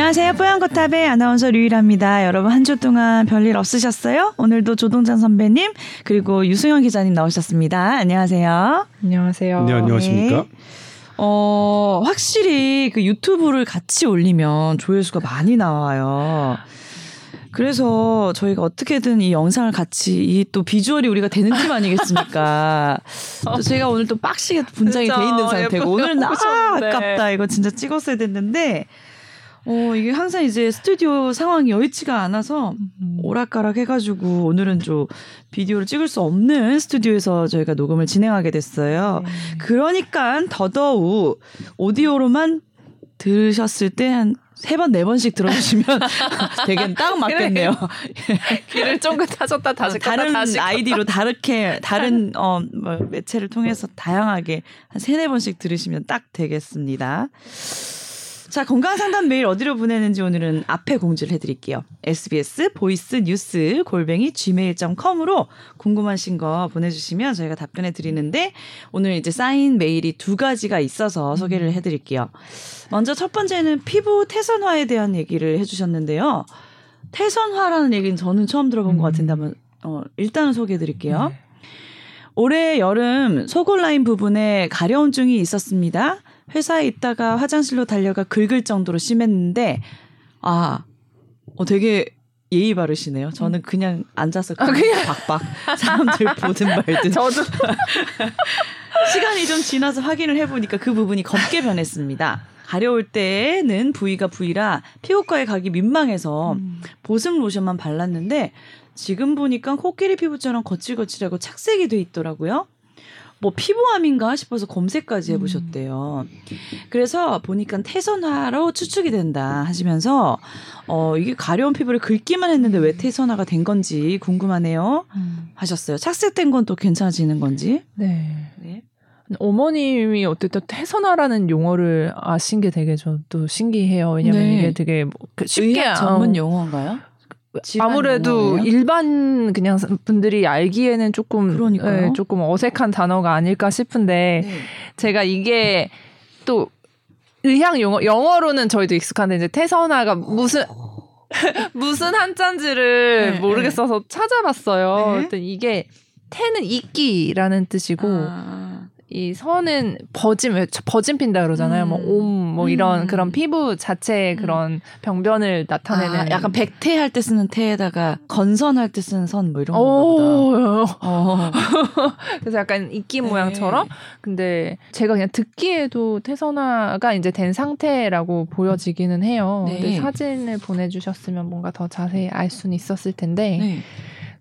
안녕하세요. 뽀얀거탑의 아나운서 류일합니다. 여러분 한 주 동안 별일 없으셨어요? 오늘도 조동찬 선배님 그리고 유승현 기자님 나오셨습니다. 안녕하세요. 안녕하세요. 네, 안녕하십니까? 네. 어, 확실히 그 유튜브를 같이 올리면 조회수가 많이 나와요. 그래서 저희가 어떻게든 이 영상을 같이 이 또 비주얼이 우리가 되는 팀 아니겠습니까? 또 제가 오늘 또 빡시게 분장이 돼 있는 상태고 오늘은 아 아깝다 이거 진짜 찍었어야 됐는데 어 이게 항상 이제 스튜디오 상황이 여의치가 않아서 오락가락 해가지고 오늘은 좀 비디오를 찍을 수 없는 스튜디오에서 저희가 녹음을 진행하게 됐어요. 네. 그러니까 더더욱 오디오로만 들으셨을 때 한 세 번, 네 번씩 들어주시면 되게 딱 맞겠네요. 길을 쫑긋 하셨다 다시 다른 다시. 아이디로 다르게 다른 어 뭐, 매체를 통해서 다양하게 한 세네 번씩 들으시면 딱 되겠습니다. 자 건강 상담 메일 어디로 보내는지 오늘은 앞에 공지를 해드릴게요. SBS 보이스 뉴스 골뱅이 gmail.com으로 궁금하신 거 보내주시면 저희가 답변해 드리는데 오늘 이제 쌓인 메일이 두 가지가 있어서 소개를 해드릴게요. 먼저 첫 번째는 피부 태선화에 대한 얘기를 해주셨는데요. 태선화라는 얘기는 저는 처음 들어본 것 같은데 한번 어, 일단은 소개해 드릴게요. 네. 올해 여름 속옷 라인 부분에 가려움증이 있었습니다. 회사에 있다가 화장실로 달려가 긁을 정도로 심했는데 아, 어, 되게 예의 바르시네요. 저는 그냥 앉아서 그냥, 박박 사람들 보든 말든 저도 시간이 좀 지나서 확인을 해보니까 그 부분이 검게 변했습니다. 가려울 때는 부위가 부위라 피부과에 가기 민망해서 보습 로션만 발랐는데 지금 보니까 코끼리 피부처럼 거칠거칠하고 착색이 돼 있더라고요. 뭐 피부암인가 싶어서 검색까지 해보셨대요. 그래서 보니까 태선화로 추측이 된다 하시면서 어 이게 가려운 피부를 긁기만 했는데 왜 태선화가 된 건지 궁금하네요 하셨어요. 착색된 건 또 괜찮아지는 건지. 네. 네. 어머님이 어쨌든 태선화라는 용어를 아신 게 되게 저도 신기해요. 왜냐면 네. 이게 되게 뭐그 쉽게 의학 아- 전문 용어인가요? 아무래도 용어예요? 일반 그냥 분들이 알기에는 조금. 네, 조금 어색한 단어가 아닐까 싶은데 네. 제가 이게 또 의학 용어 영어로는 저희도 익숙한데 이제 태선화가 무슨 무슨 한자인지를 네, 모르겠어서 찾아봤어요. 네. 이게 태는 이끼라는 뜻이고 아. 이 선은 버짐 왜 버짐 핀다 그러잖아요. 음. 뭐옴뭐 이런 음. 그런 피부 자체의 그런 병변을 나타내는 아, 약간 백태할 때 쓰는 태에다가 건선할 때 쓰는 선 뭐 이런 보다. 오, 어. 그래서 약간 이끼 네. 모양처럼 근데 제가 그냥 듣기에도 태선화가 이제 된 상태라고 보여지기는 해요. 네. 근데 사진을 보내주셨으면 뭔가 더 자세히 알 수는 있었을 텐데 네.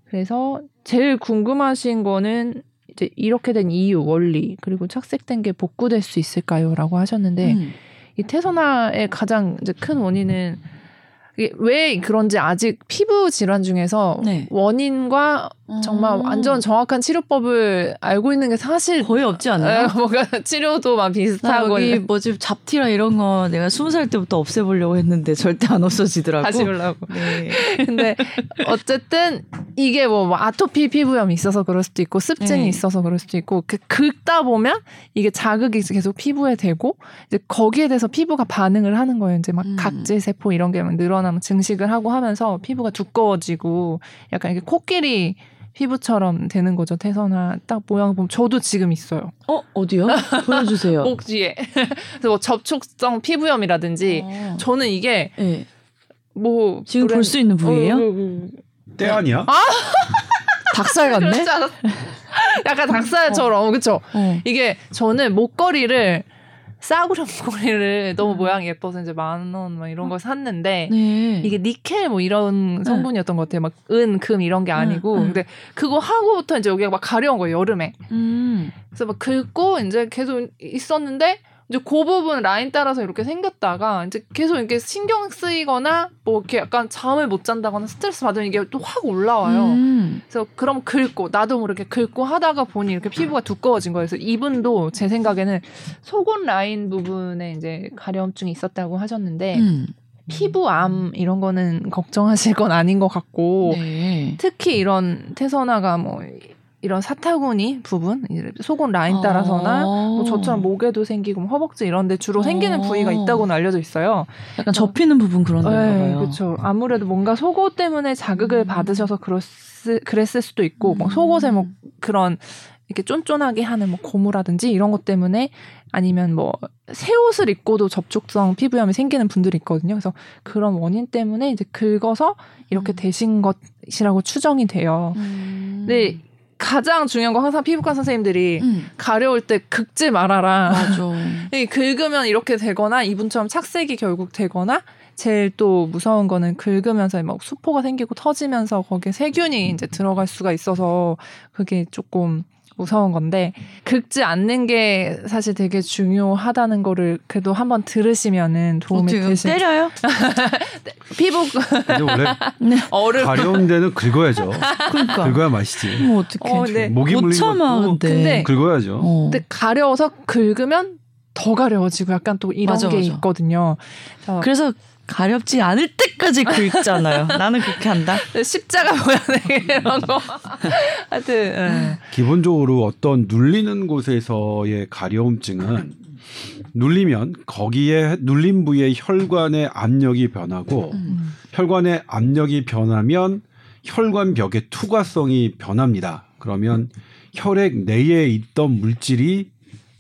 그래서 제일 궁금하신 거는 이제 이렇게 된 이유 원리 그리고 착색된 게 복구될 수 있을까요?라고 하셨는데 음. 이 태선화의 가장 큰 원인은 왜 그런지 아직 피부 질환 중에서 네. 원인과 정말 어. 완전 정확한 치료법을 알고 있는 게 사실 거의 없지 에, 않나요? 뭔가 치료도 막나 비슷하고 여기 뭐지 잡티라 이런 거 내가 스무 살 때부터 없애보려고 했는데 절대 안 없어지더라고. 다시 올라고. 네. 근데 어쨌든 이게 뭐 아토피 피부염이 있어서 그럴 수도 있고 습진이 네. 있어서 그럴 수도 있고 그 긁다 보면 이게 자극이 계속 피부에 되고 이제 거기에 대해서 피부가 반응을 하는 거예요. 이제 막 음. 각질 세포 이런 게 막 늘어나 면 증식을 하고 하면서 피부가 두꺼워지고 약간 이게 코끼리 피부처럼 되는 거죠. 태선화 딱 모양 보면 저도 지금 있어요. 어 어디요? 보여주세요. 목 뒤에. 그래서 뭐 접촉성 피부염이라든지 어. 저는 이게 네. 뭐 지금 볼수 있는 부위예요? 어, 어, 어. 때 아니야? 닭살 같네. 약간 닭살처럼 그쵸? 어. 이게 저는 목걸이를 싸구려 목걸이를 음. 너무 모양이 예뻐서 이제 만 원 막 이런 걸 샀는데 네. 이게 니켈 뭐 이런 성분이었던 것 같아요. 막 은, 금 이런 게 아니고 응, 응. 근데 그거 하고부터 이제 여기가 막 가려운 거예요 여름에. 음. 그래서 막 긁고 이제 계속 있었는데 이제 그 부분 라인 따라서 이렇게 생겼다가 이제 계속 이렇게 신경 쓰이거나 뭐 이렇게 약간 잠을 못 잔다거나 스트레스 받으면 이게 또 확 올라와요. 음. 그래서 그럼 긁고 나도 모르게 긁고 하다가 보니 이렇게 피부가 두꺼워진 거예요. 그래서 이분도 제 생각에는 속옷 라인 부분에 이제 가려움증이 있었다고 하셨는데 음. 피부암 이런 거는 걱정하실 건 아닌 것 같고 네. 특히 이런 태선화가 뭐 이런 사타구니 부분, 속옷 라인 따라서나 뭐 저처럼 목에도 생기고 뭐 허벅지 이런 데 주로 생기는 어. 부위가 있다고는 알려져 있어요. 약간 접히는 부분 그런 데가 네, 봐요. 그렇죠. 아무래도 뭔가 속옷 때문에 자극을 음. 받으셔서 그랬을, 그랬을 수도 있고, 뭐 음. 속옷에 뭐 그런 이렇게 쫀쫀하게 하는 뭐 고무라든지 이런 것 때문에 아니면 뭐 새 옷을 입고도 접촉성 피부염이 생기는 분들이 있거든요. 그래서 그런 원인 때문에 이제 긁어서 이렇게 음. 되신 것이라고 추정이 돼요. 음. 근데 가장 중요한 건 항상 피부과 선생님들이 음. 가려울 때 긁지 말아라. 맞아. 이 긁으면 이렇게 되거나 이분처럼 착색이 결국 되거나 제일 또 무서운 거는 긁으면서 막 수포가 생기고 터지면서 거기에 세균이 이제 들어갈 수가 있어서 그게 조금 무서운 건데 긁지 않는 게 사실 되게 중요하다는 거를 그래도 한번 들으시면은 도움이 어떻게 되실 때려요? 피부 근데 원래 얼음 가려운 데는 긁어야죠. 그러니까. 긁어야 맛이지. 뭐 어떻게? 어, 네. 목이 못 물린 참아 근데. 긁어야죠. 어. 근데 가려워서 긁으면 더 가려워지고 약간 또 이런 맞아, 게 맞아. 있거든요. 그래서 그래서 가렵지 않을 때까지 긁잖아요. 나는 그렇게 한다. 십자가 모양의 이런 거. 하여튼 응. 기본적으로 어떤 눌리는 곳에서의 가려움증은 눌리면 거기에 눌린 부위의 혈관의 압력이 변하고 음. 혈관의 압력이 변하면 혈관 벽의 투과성이 변합니다. 그러면 혈액 내에 있던 물질이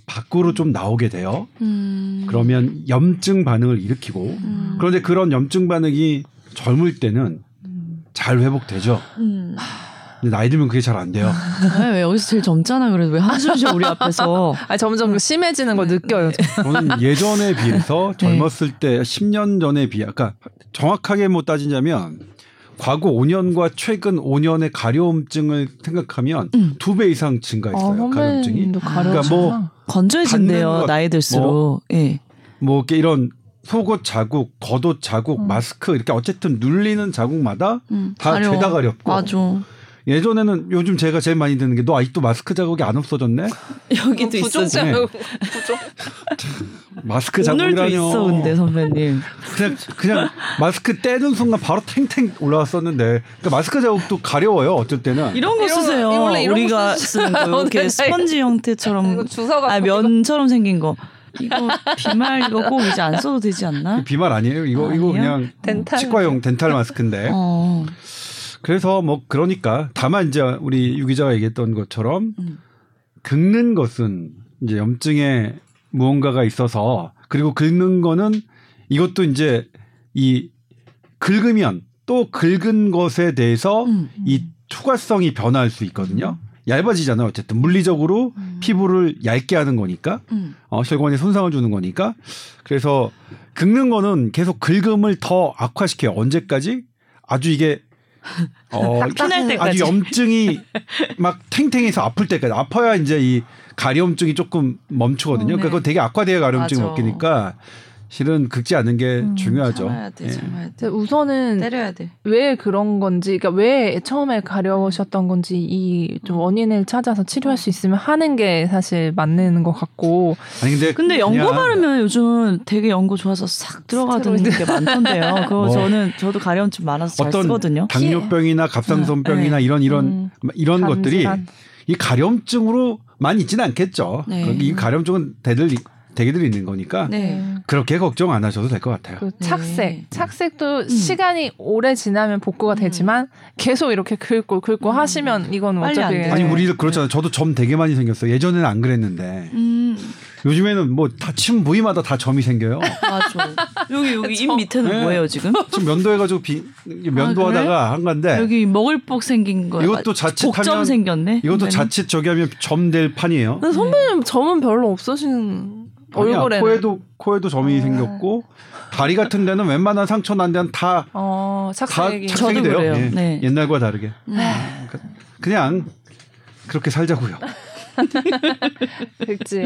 밖으로 좀 나오게 돼요. 음. 그러면 염증 반응을 일으키고 음. 그런데 그런 염증 반응이 젊을 때는 잘 회복되죠. 음. 근데 나이 들면 그게 잘 안 돼요. 왜, 왜 여기서 제일 젊잖아 그래도 왜 한숨 쉬어 우리 앞에서 아 점점 심해지는 걸 느껴요. 저는 예전에 비해서 네. 젊었을 때 10년 전에 비해, 그러니까 정확하게 뭐 따지자면 과거 5년과 최근 5년의 가려움증을 생각하면 음. 두배 이상 증가했어요. 가려움증이. 선배님도 그러니까. 뭐 건조해진대요 나이 들수록 예. 뭐 이렇게 이런 속옷 자국, 겉옷 자국, 음. 마스크 이렇게 어쨌든 눌리는 자국마다 음, 다. 죄다 가렵고. 맞아 예전에는 요즘 제가 제일 많이 듣는 게 너 아직도 마스크 자국이 안 없어졌네? 여기도 있어 지금 네. 부족. 마스크 오늘도 자국이라뇨. 있어 근데 선배님 그냥 그냥 마스크 떼는 순간 바로 탱탱 올라왔었는데 그러니까 마스크 자국도 가려워요. 어쩔 때는. 이런 거 이런 쓰세요 원래 이런 거 우리가. 쓰는 거 이렇게 오늘 스펀지 형태처럼 이거 주사가 아 면처럼 생긴 거 이거 비말 이거 꼭 이제 안 써도 되지 않나? 비말 아니에요. 이거 이거 아니에요? 그냥 덴탈. 치과용 덴탈 마스크인데. 어. 그래서 뭐 그러니까 다만 이제 우리 유 기자가 얘기했던 것처럼 음. 긁는 것은 이제 염증에 무언가가 있어서 그리고 긁는 거는 이것도 이제 이 긁으면 또 긁은 것에 대해서 음. 이 투과성이 변할 수 있거든요. 얇아지잖아요. 어쨌든 물리적으로 음. 피부를 얇게 하는 거니까 음. 어, 혈관에 손상을 주는 거니까 그래서 긁는 거는 계속 긁음을 더 악화시켜요. 언제까지? 아주 이게 어, 피날 때까지. 아주 염증이 막 탱탱해서 아플 때까지 아파야 이제 이 가려움증이 조금 멈추거든요. 어, 네. 그러니까 그거 되게 악화돼야 가려움증이. 먹히니까 실은 긁지 않는 게 음, 중요하죠. 참아야 돼 예. 참아야 돼 우선은 때려야 돼 왜 그런 건지, 그러니까 왜 처음에 가려우셨던 건지 이 좀 원인을 찾아서 치료할 수 있으면 하는 게 사실 맞는 것 같고. 아니 근데 근데 연고 바르면 요즘 되게 연고 좋아서 싹 들어가는. 게 많던데요. 그거 뭐 저는 저도 가려움증 많아서 잘 어떤 쓰거든요. 당뇨병이나 갑상선병이나 네. 이런 이런 음, 이런 것들이 간질환. 이 가려움증으로만 있지는 않겠죠. 네. 그이 가려움증은 대들 대개들 있는 거니까 네. 그렇게 걱정 안 하셔도 될 것 같아요. 그 네. 착색, 착색도 시간이 오래 지나면 복구가 음. 되지만 계속 이렇게 긁고 긁고 음. 하시면 이건 빨리 어차피 안 돼. 아니 네. 우리도 그렇잖아요. 저도 점 되게 많이 생겼어요. 예전에는 안 그랬는데 음 요즘에는 뭐 다 침 부위마다 다 점이 생겨요. 맞아. 여기 여기 입 저- 밑에는 네. 뭐예요 지금? 지금 면도해가지고 비, 면도하다가 한 건데 여기 먹을 복 생긴 거. 이것도 자칫하면- 복점 생겼네. 이것도. 자칫 저기 하면 점 될 판이에요. 선배님 점은 별로 없으시는 얼굴에는. 코에도 코에도 점이 어. 생겼고 다리 같은 데는 웬만한 상처 난 데는 다 어, 다 착색이. 착색이 저도 돼요. 예. 네. 옛날과 다르게 음. 그냥 그렇게 살자고요. 그치.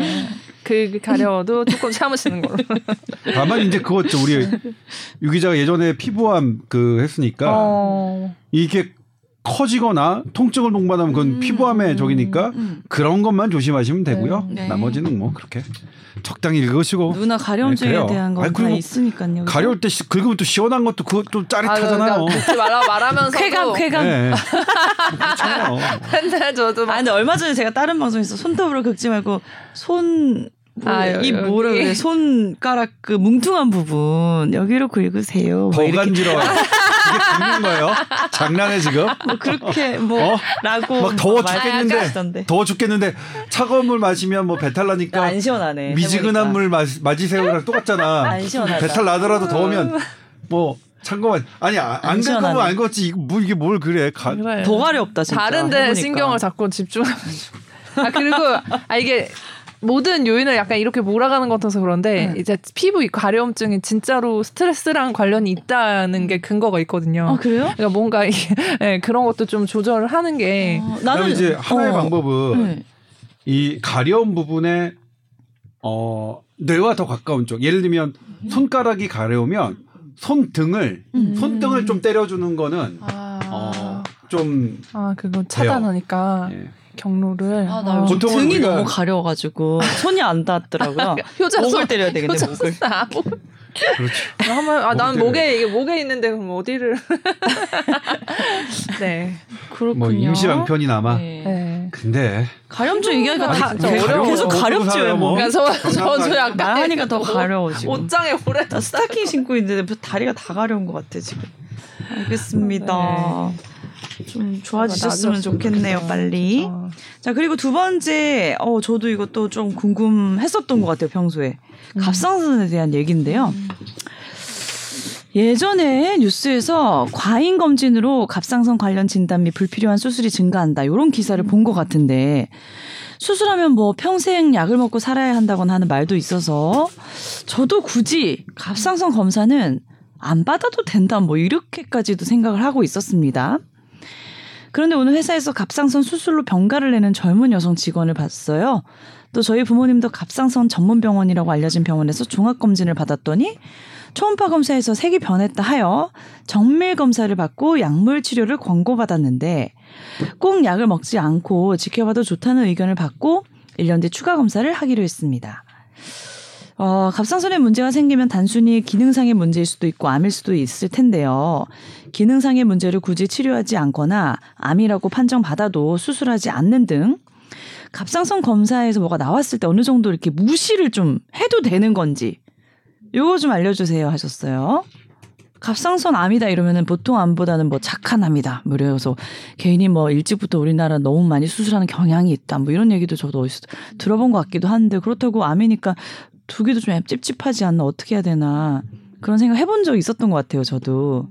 그 가려워도 조금 참으시는 걸로. 다만 이제 그거죠. 우리 유 기자가 예전에 피부암 그 했으니까 어. 이게 커지거나 통증을 동반하면 그건 음, 피부암의 적이니까 음. 그런 것만 조심하시면 되고요. 네. 나머지는 뭐 그렇게 적당히 읽으시고 누나 가려움증에 네. 대한 건 아니, 다 그리고 있으니까요. 가려울 때 시- 긁으면 또 시원한 것도 그것도 짜릿하잖아요. 그러니까 긁지 말라 말하면서도 쾌감 쾌감. 네. 근데 저도 아막 근데 얼마 전에 제가 다른 방송에서 손톱으로 긁지 말고 손 아, 이 여기. 뭐라 그래 손가락 그 뭉퉁한 부분 여기로 긁으세요. 뭐 더. 이게 긁는 거예요? 장난해 지금? 뭐 그렇게 뭐 어? 라고 막 더워. 죽겠는데 더워 죽겠는데 차가운 물 마시면 뭐 배탈 나니까 안 시원하네. 미지근한 해보니까. 물 마시, 맞으세요랑 똑같잖아. 안 시원하다. 배탈 나더라도 더우면 뭐 참고만 아니 아, 안안 긁으면. 안 걷지 이거 뭐 이게 뭘 그래 가. 더 가렵다 진짜. 다른데 해보니까. 신경을 자꾸 집중해가지고 아 그리고 아 이게 모든 요인을 약간 이렇게 몰아가는 것 같아서 그런데 네. 이제 피부 가려움증이 진짜로 스트레스랑 관련이 있다는 게 근거가 있거든요. 아 그래요? 그러니까 뭔가 이게 네, 그런 것도 좀 조절을 하는 게 어, 그다음에 나는 이제 하나의 어, 방법은 네. 이 가려운 부분에 어 뇌와 더 가까운 쪽 예를 들면 손가락이 가려우면 손등을 음. 손등을 좀 때려주는 거는 아, 어 좀 아 그거 차단하니까 예. 경로를 아, 어. 나 요즘 보통은 등이 우리가- 너무 가려워가지고 손이 안 닿더라고요. 효자손 목을 때려야 되겠네 목을. 아, 목. 그렇죠. 한번 아, 난 목을 목에 이게 목에 있는데 그럼 어디를? 네. 그렇군요. 뭐 임시 방편이나마 네. 네. 근데 얘기하니까 아니, 다 어려워. 계속 가렵지 왜 뭐. 사람은 그러니까 저 저도 장난감. 약간 말하니까 더 가려워 지금. 옷장에 오래 나 스타킹 신고 있는데 다리가 다 가려운 것 같아 지금. 알겠습니다. 좀 좋아지셨으면 나아졌으면 좋겠네요. 빨리. 어. 자 그리고 두 번째, 어 저도 이것도 좀 궁금했었던 것 같아요 평소에 음. 갑상선에 대한 얘기인데요. 예전에 뉴스에서 과잉 검진으로 갑상선 관련 진단 및 불필요한 수술이 증가한다 이런 기사를 본 것 같은데 수술하면 뭐 평생 약을 먹고 살아야 한다거나 하는 말도 있어서 저도 굳이 갑상선 검사는 안 받아도 된다 뭐 이렇게까지도 생각을 하고 있었습니다. 그런데 오늘 회사에서 갑상선 수술로 병가를 내는 젊은 여성 직원을 봤어요. 또 저희 부모님도 갑상선 전문 병원이라고 알려진 병원에서 종합 검진을 받았더니 초음파 검사에서 색이 변했다 하여 정밀 검사를 받고 약물 치료를 권고받았는데 꼭 약을 먹지 않고 지켜봐도 좋다는 의견을 받고 1년 뒤 추가 검사를 하기로 했습니다. 어, 갑상선에 문제가 생기면 단순히 기능상의 문제일 수도 있고 암일 수도 있을 텐데요. 기능상의 문제를 굳이 치료하지 않거나 암이라고 판정받아도 수술하지 않는 등 갑상선 검사에서 뭐가 나왔을 때 어느 정도 이렇게 무시를 좀 해도 되는 건지 요거 좀 알려주세요 하셨어요. 갑상선 암이다 이러면은 보통 암보다는 뭐 착한 암이다. 뭐 이래서 개인이 뭐 일찍부터 우리나라 너무 많이 수술하는 경향이 있다. 뭐 이런 얘기도 저도 어디서 들어본 것 같기도 한데 그렇다고 암이니까 두기도 좀 찝찝하지 않나 어떻게 해야 되나 그런 생각 해본 적 있었던 것 같아요. 저도.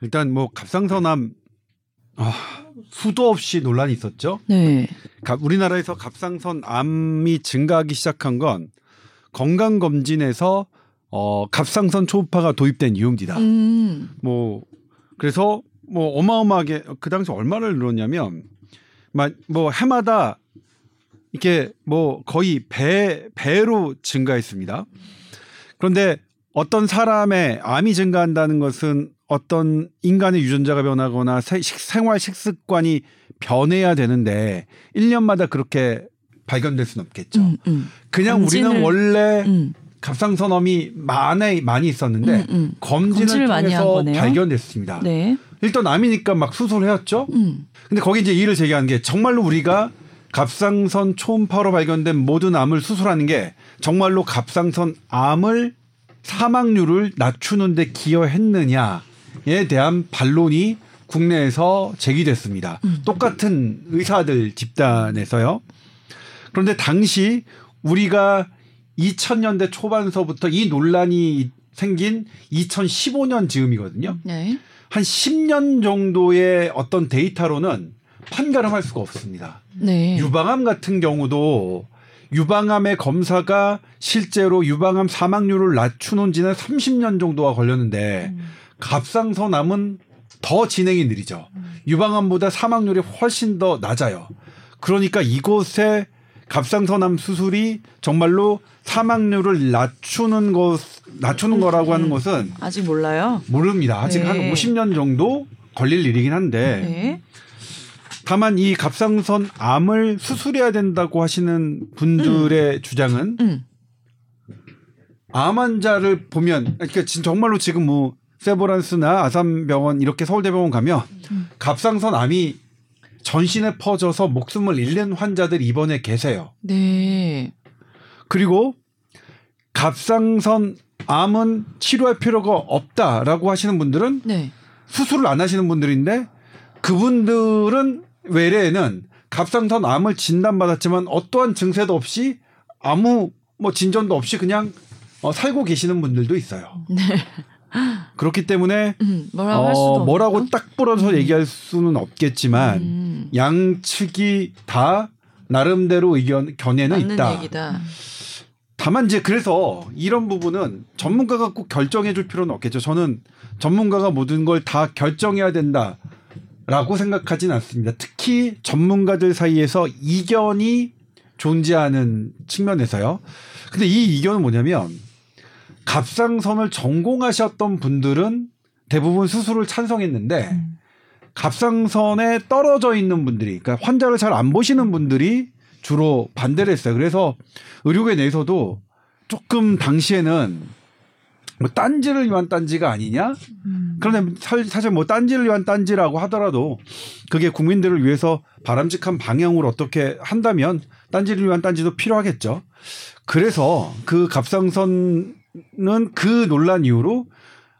일단 뭐 갑상선암 아, 수도 없이 논란이 있었죠. 네. 가- 우리나라에서 갑상선암이 증가하기 시작한 건 건강 검진에서 어, 갑상선 초음파가 도입된 이유입니다. 음. 뭐 그래서 뭐 어마어마하게 그 당시 얼마를 늘었냐면 막뭐 해마다 이렇게 뭐 거의 배 배로 증가했습니다. 그런데 어떤 사람의 암이 증가한다는 것은 어떤 인간의 유전자가 변하거나 생활 식습관이 변해야 되는데 1년마다 그렇게 발견될 수는 없겠죠. 음, 음. 그냥 검진을- 우리는 원래 음. 갑상선암이 많이 많이 있었는데 음, 음. 검진을, 검진을 통해서. 발견됐습니다. 네. 일단 암이니까 막 수술해왔죠. 음. 근데 거기 이제 이의를 제기한 게 정말로 우리가 갑상선 초음파로 발견된 모든 암을 수술하는 게 정말로 갑상선 암을 사망률을 낮추는데 기여했느냐에 대한 반론이 국내에서 제기됐습니다. 음. 똑같은 의사들 집단에서요. 그런데 당시 우리가 2000년대 초반서부터 이 논란이 생긴 2015년 즈음이거든요. 네. 한 10년 정도의 어떤 데이터로는 판가름할 수가 없습니다. 네. 유방암 같은 경우도 유방암의 검사가 실제로 유방암 사망률을 낮추는 지는 30년 정도가 걸렸는데 갑상선암은 더 진행이 느리죠. 유방암보다 사망률이 훨씬 더 낮아요. 그러니까 이곳에 갑상선암 수술이 정말로 사망률을 낮추는 것 낮추는 거라고 하는 것은 아직 몰라요. 모릅니다. 아직 네. 한 50년 정도 걸릴 일이긴 한데 네. 다만 이 갑상선 암을 수술해야 된다고 하시는 분들의 주장은 음. 암 환자를 보면 그러니까 진- 정말로 지금 뭐 세브란스나 아산병원 이렇게 서울대병원 가면 음. 갑상선 암이 전신에 퍼져서 목숨을 잃는 환자들이 입원해 계세요. 네. 그리고 갑상선 암은 치료할 필요가 없다라고 하시는 분들은 네. 수술을 안 하시는 분들인데 그분들은 외래에는 갑상선 암을 진단받았지만 어떠한 증세도 없이 아무 뭐 진전도 없이 그냥 어, 살고 계시는 분들도 있어요. 네. 그렇기 때문에 음, 뭐라고 어. 뭐라고 딱 부러서 얘기할 수는 없겠지만 음, 양측이 다 나름대로 의견 견해는 있다. 얘기다. 다만 이제 그래서 이런 부분은 전문가가 꼭 결정해 줄 필요는 없겠죠. 저는 전문가가 모든 걸 다 결정해야 된다 라고 생각하진 않습니다. 특히 전문가들 사이에서 이견이 존재하는 측면에서요. 근데 이 이견은 뭐냐면 갑상선을 전공하셨던 분들은 대부분 수술을 찬성했는데 음. 갑상선에 떨어져 있는 분들이 그러니까 환자를 잘 안 보시는 분들이 주로 반대를 했어요. 그래서 의료계 내에서도 조금 당시에는 뭐 딴지를 위한 딴지가 아니냐? 음. 그런데 사- 사실 뭐 딴지를 위한 딴지라고 하더라도 그게 국민들을 위해서 바람직한 방향으로 어떻게 한다면 딴지를 위한 딴지도 필요하겠죠. 그래서 그 갑상선은 그 논란 이후로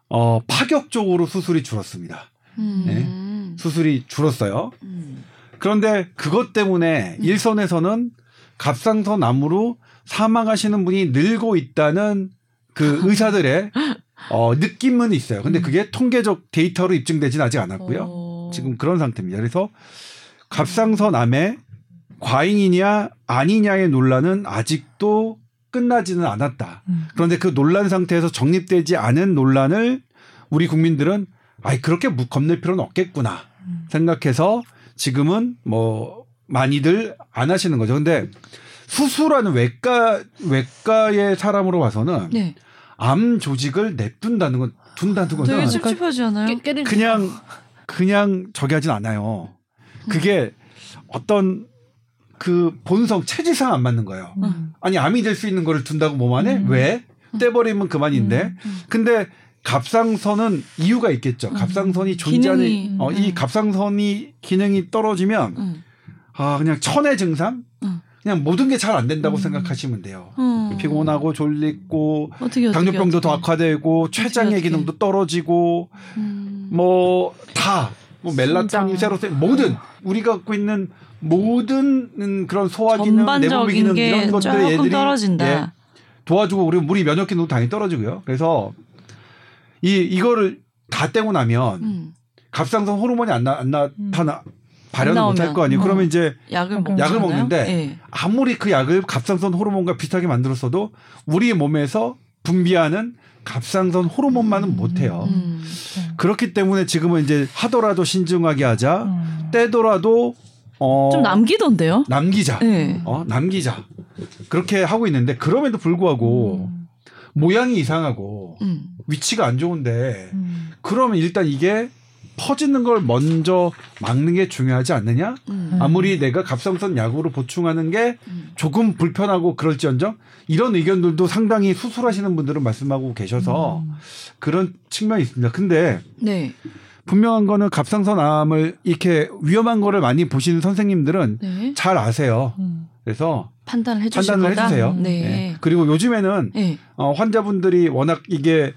어 파격적으로 수술이 줄었습니다. 음. 수술이 줄었어요. 음. 그런데 그것 때문에 일선에서는 갑상선 암으로 사망하시는 분이 늘고 있다는 그 의사들의 어, 느낌은 있어요. 근데 그게 통계적 데이터로 입증되진 아직 않았고요. 어. 지금 그런 상태입니다. 그래서 갑상선 암의 과잉이냐 아니냐의 논란은 아직도 끝나지는 않았다. 음. 그런데 그 논란 상태에서 정립되지 않은 논란을 우리 국민들은 아이 그렇게 무- 겁낼 필요는 없겠구나 음. 생각해서 지금은 뭐 많이들 안 하시는 거죠. 근데 수술하는 외과 외과의 사람으로 봐서는 네. 암 조직을 냅둔다는 건 둔다는 되게 거는 찝찝하지 않아요? 그냥 그냥 저기 하진 않아요. 그게 어떤 그 본성 체질상 안 맞는 거예요. 음. 아니 암이 될 수 있는 거를 둔다고 몸 안에 음. 왜 떼버리면 그만인데 음. 근데 갑상선은 이유가 있겠죠. 음. 갑상선이 존재하는 기능이. 어, 이 음. 갑상선이 기능이 떨어지면 음. 아 그냥 천의 증상 음. 그냥 모든 게 잘 안 된다고 음. 생각하시면 돼요. 음. 피곤하고 졸리고 어떻게 어떻게, 당뇨병도 더 어떻게. 악화되고 췌장의. 기능도 떨어지고 음. 뭐다뭐 멜라토닌. 세로토닌 모든 우리가 갖고 있는 모든 음, 그런 소화 기능, 전반적인 기능 게 이런 것들 얘들이 떨어진다. 예, 도와주고 우리 우리 면역 기능도 당연히 떨어지고요. 그래서 이 이거를 다 떼고 나면 음. 갑상선 호르몬이 안, 나, 안 나타나 발현을 안못할 나오면. 거 아니에요. 어. 그러면 이제 약을 약을. 먹는데 예. 아무리 그 약을 갑상선 호르몬과 비슷하게 만들었어도 우리 몸에서 분비하는 갑상선 호르몬만은 음. 못 해요. 음. 그렇기 때문에 지금은 이제 하더라도 신중하게 하자. 음. 떼더라도 어 좀 남기던데요? 남기자. 네. 어 남기자. 그렇게 하고 있는데 그럼에도 불구하고 음. 모양이 이상하고 음. 위치가 안 좋은데 음. 그러면 일단 이게 퍼지는 걸 먼저 막는 게 중요하지 않느냐? 음. 아무리 내가 갑상선 약으로 보충하는 게 음. 조금 불편하고 그럴지언정 이런 의견들도 상당히 수술하시는 분들은 말씀하고 계셔서 음. 그런 측면이 있습니다. 근데 네. 분명한 거는 갑상선 암을 이렇게 위험한 거를 많이 보시는 선생님들은 네. 잘 아세요. 음. 그래서 판단을 판단을. 해주세요. 네. 예. 그리고 요즘에는 네. 어, 환자분들이 워낙 이게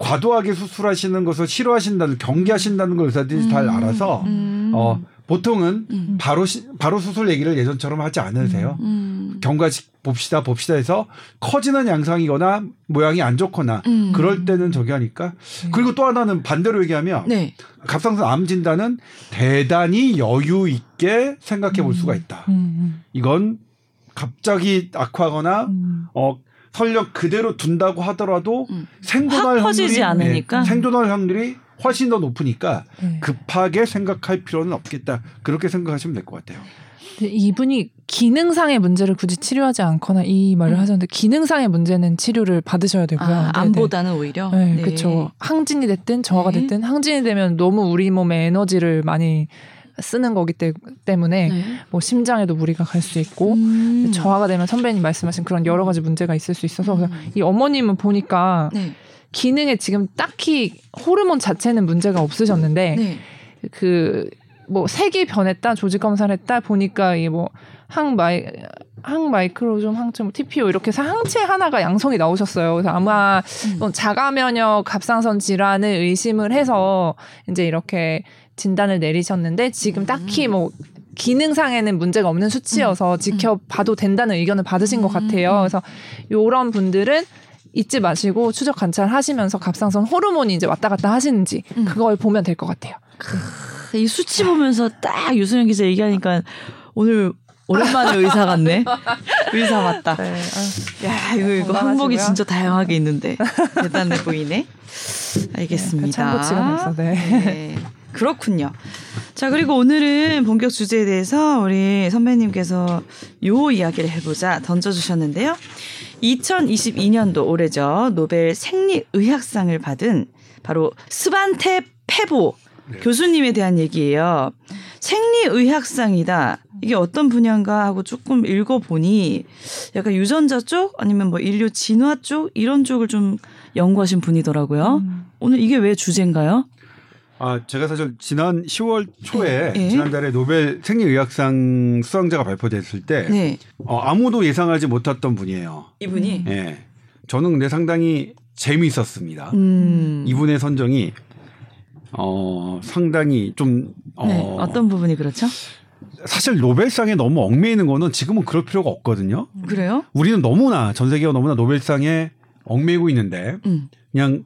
과도하게 수술하시는 것을 싫어하신다는 경계하신다는 걸 의사들이 잘 음. 알아서 음. 어, 보통은 음. 바로 시- 바로 수술 얘기를 예전처럼 하지 않으세요. 음. 경과 봅시다 봅시다 해서 커지는 양상이거나 모양이 안 좋거나 음. 그럴 때는 저기 하니까 그리고 또 하나는 반대로 얘기하면 네. 갑상선 암 진단은 대단히 여유 있게 생각해 볼 수가 있다. 음. 이건 갑자기 악화하거나 음. 어 설령 그대로 둔다고 하더라도 음. 생존할 확 확률이 않으니까. 네, 생존할 확률이 훨씬 더 높으니까 네. 급하게 생각할 필요는 없겠다. 그렇게 생각하시면 될 것 같아요. 이분이 기능상의 문제를 굳이 치료하지 않거나 이 말을 음. 하셨는데 기능상의 문제는 치료를 받으셔야 되고요. 아, 네네. 암보다는 오히려. 네, 그렇죠. 항진이 됐든 저하가 네. 됐든 항진이 되면 너무 우리 몸에 에너지를 많이 쓰는 거기 때, 때문에 네. 뭐 심장에도 무리가 갈 수 있고 음. 저하가 되면 선배님 말씀하신 그런 여러 가지 문제가 있을 수 있어서 음. 이 어머님은 보니까 네. 기능에 지금 딱히 호르몬 자체는 문제가 없으셨는데 네. 그뭐 색이 변했다 조직 검사를 했다 보니까 이게 뭐 항마이 항마이크로좀 항체 뭐 TPO 이렇게 해서 항체 하나가 양성이 나오셨어요. 그래서 아마 음. 뭐 자가 면역 갑상선 질환을 의심을 해서 이제 이렇게 진단을 내리셨는데 지금 딱히 음. 뭐 기능상에는 문제가 없는 수치여서 지켜봐도 된다는 의견을 받으신 것 음. 같아요. 그래서 요런 분들은 잊지 마시고 추적 관찰하시면서 갑상선 호르몬이 이제 왔다 갔다 하시는지 음. 그걸 보면 될 것 같아요. 이 수치 보면서 딱 유승현 기자 얘기하니까 오늘 오랜만에 의사 같네. 의사 맞다. 네. 야 이거 이거. 항목이 진짜 다양하게 있는데 대단해 보이네. 알겠습니다. 참고치가 돼서 네. 네. 그렇군요. 자, 그리고 오늘은 본격 주제에 대해서 우리 선배님께서 요 이야기를 해보자 던져주셨는데요. 2022년도 올해죠. 노벨 생리의학상을 받은 바로 스반테 페보 네. 교수님에 대한 얘기예요. 생리의학상이다. 이게 어떤 분야인가 하고 조금 읽어보니 약간 유전자 쪽 아니면 뭐 인류 진화 쪽 이런 쪽을 좀 연구하신 분이더라고요. 음. 오늘 이게 왜 주제인가요? 아, 제가 사실 지난 10월 초에 네. 지난달에 노벨 생리의학상 수상자가 발표됐을 때 네. 어, 아무도 예상하지 못했던 분이에요. 이분이 예. 저는 근데 상당히 재미있었습니다. 음. 이분의 선정이 어, 상당히 좀 어, 네. 어떤 부분이 그렇죠? 사실 노벨상에 너무 얽매이는 거는 지금은 그럴 필요가 없거든요. 그래요? 우리는 너무나 전 세계가 너무나 노벨상에 얽매이고 있는데 음. 그냥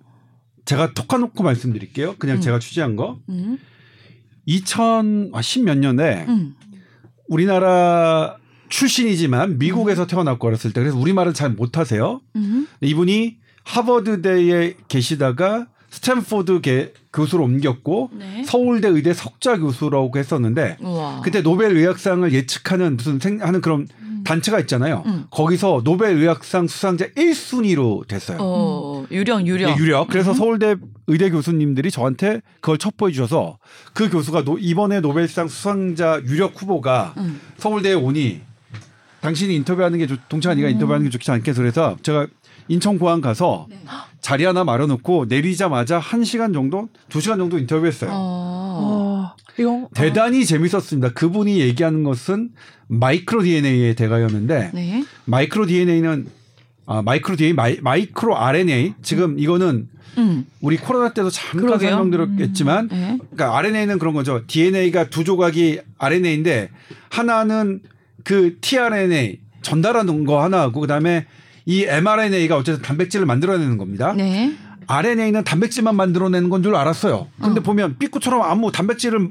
제가 톡 까놓고 말씀드릴게요. 그냥 음. 제가 취재한 거. 음. 2010몇 년에 음. 우리나라 출신이지만 미국에서 태어났고 어렸을 때 그래서 우리말을 잘 못하세요. 음. 이분이 하버드대에 계시다가 스탠포드 게- 교수로 옮겼고 네. 서울대 의대 석좌 교수라고 했었는데 우와. 그때 노벨 의학상을 예측하는 무슨 생, 하는 그런 단체가 있잖아요. 음. 거기서 노벨 의학상 수상자 1순위로 됐어요. 어, 유령 유령. 네, 유력. 그래서 음. 서울대 의대 교수님들이 저한테 그걸 첩보해 주셔서 그 교수가 노- 이번에 노벨상 수상자 유력 후보가 음. 서울대에 오니 당신이 인터뷰하는 게 좋, 동창아 네가 인터뷰하는 게 좋지 않겠어 그래서 제가 인천 공항 가서 네. 자리 하나 마련놓고 내리자마자 한 시간 정도, 두 시간 정도 인터뷰했어요. 어. 어, 이거 대단히 재밌었습니다. 그분이 얘기하는 것은 마이크로 DNA의 대가였는데 네. 마이크로 DNA는 아, 마이크로 DNA, 마이, 마이크로 RNA 지금 이거는 음. 우리 코로나 때도 잠깐 그러게요. 설명드렸겠지만 네. 그러니까 RNA는 그런 거죠. DNA가 두 조각이 RNA인데 하나는 그 tRNA 전달하는 거 하나하고 그다음에 이 mRNA가 어쨌든 단백질을 만들어내는 겁니다. 네. RNA는 단백질만 만들어내는 건 줄 알았어요. 근데 어. 보면 삐꾸처럼 아무 단백질을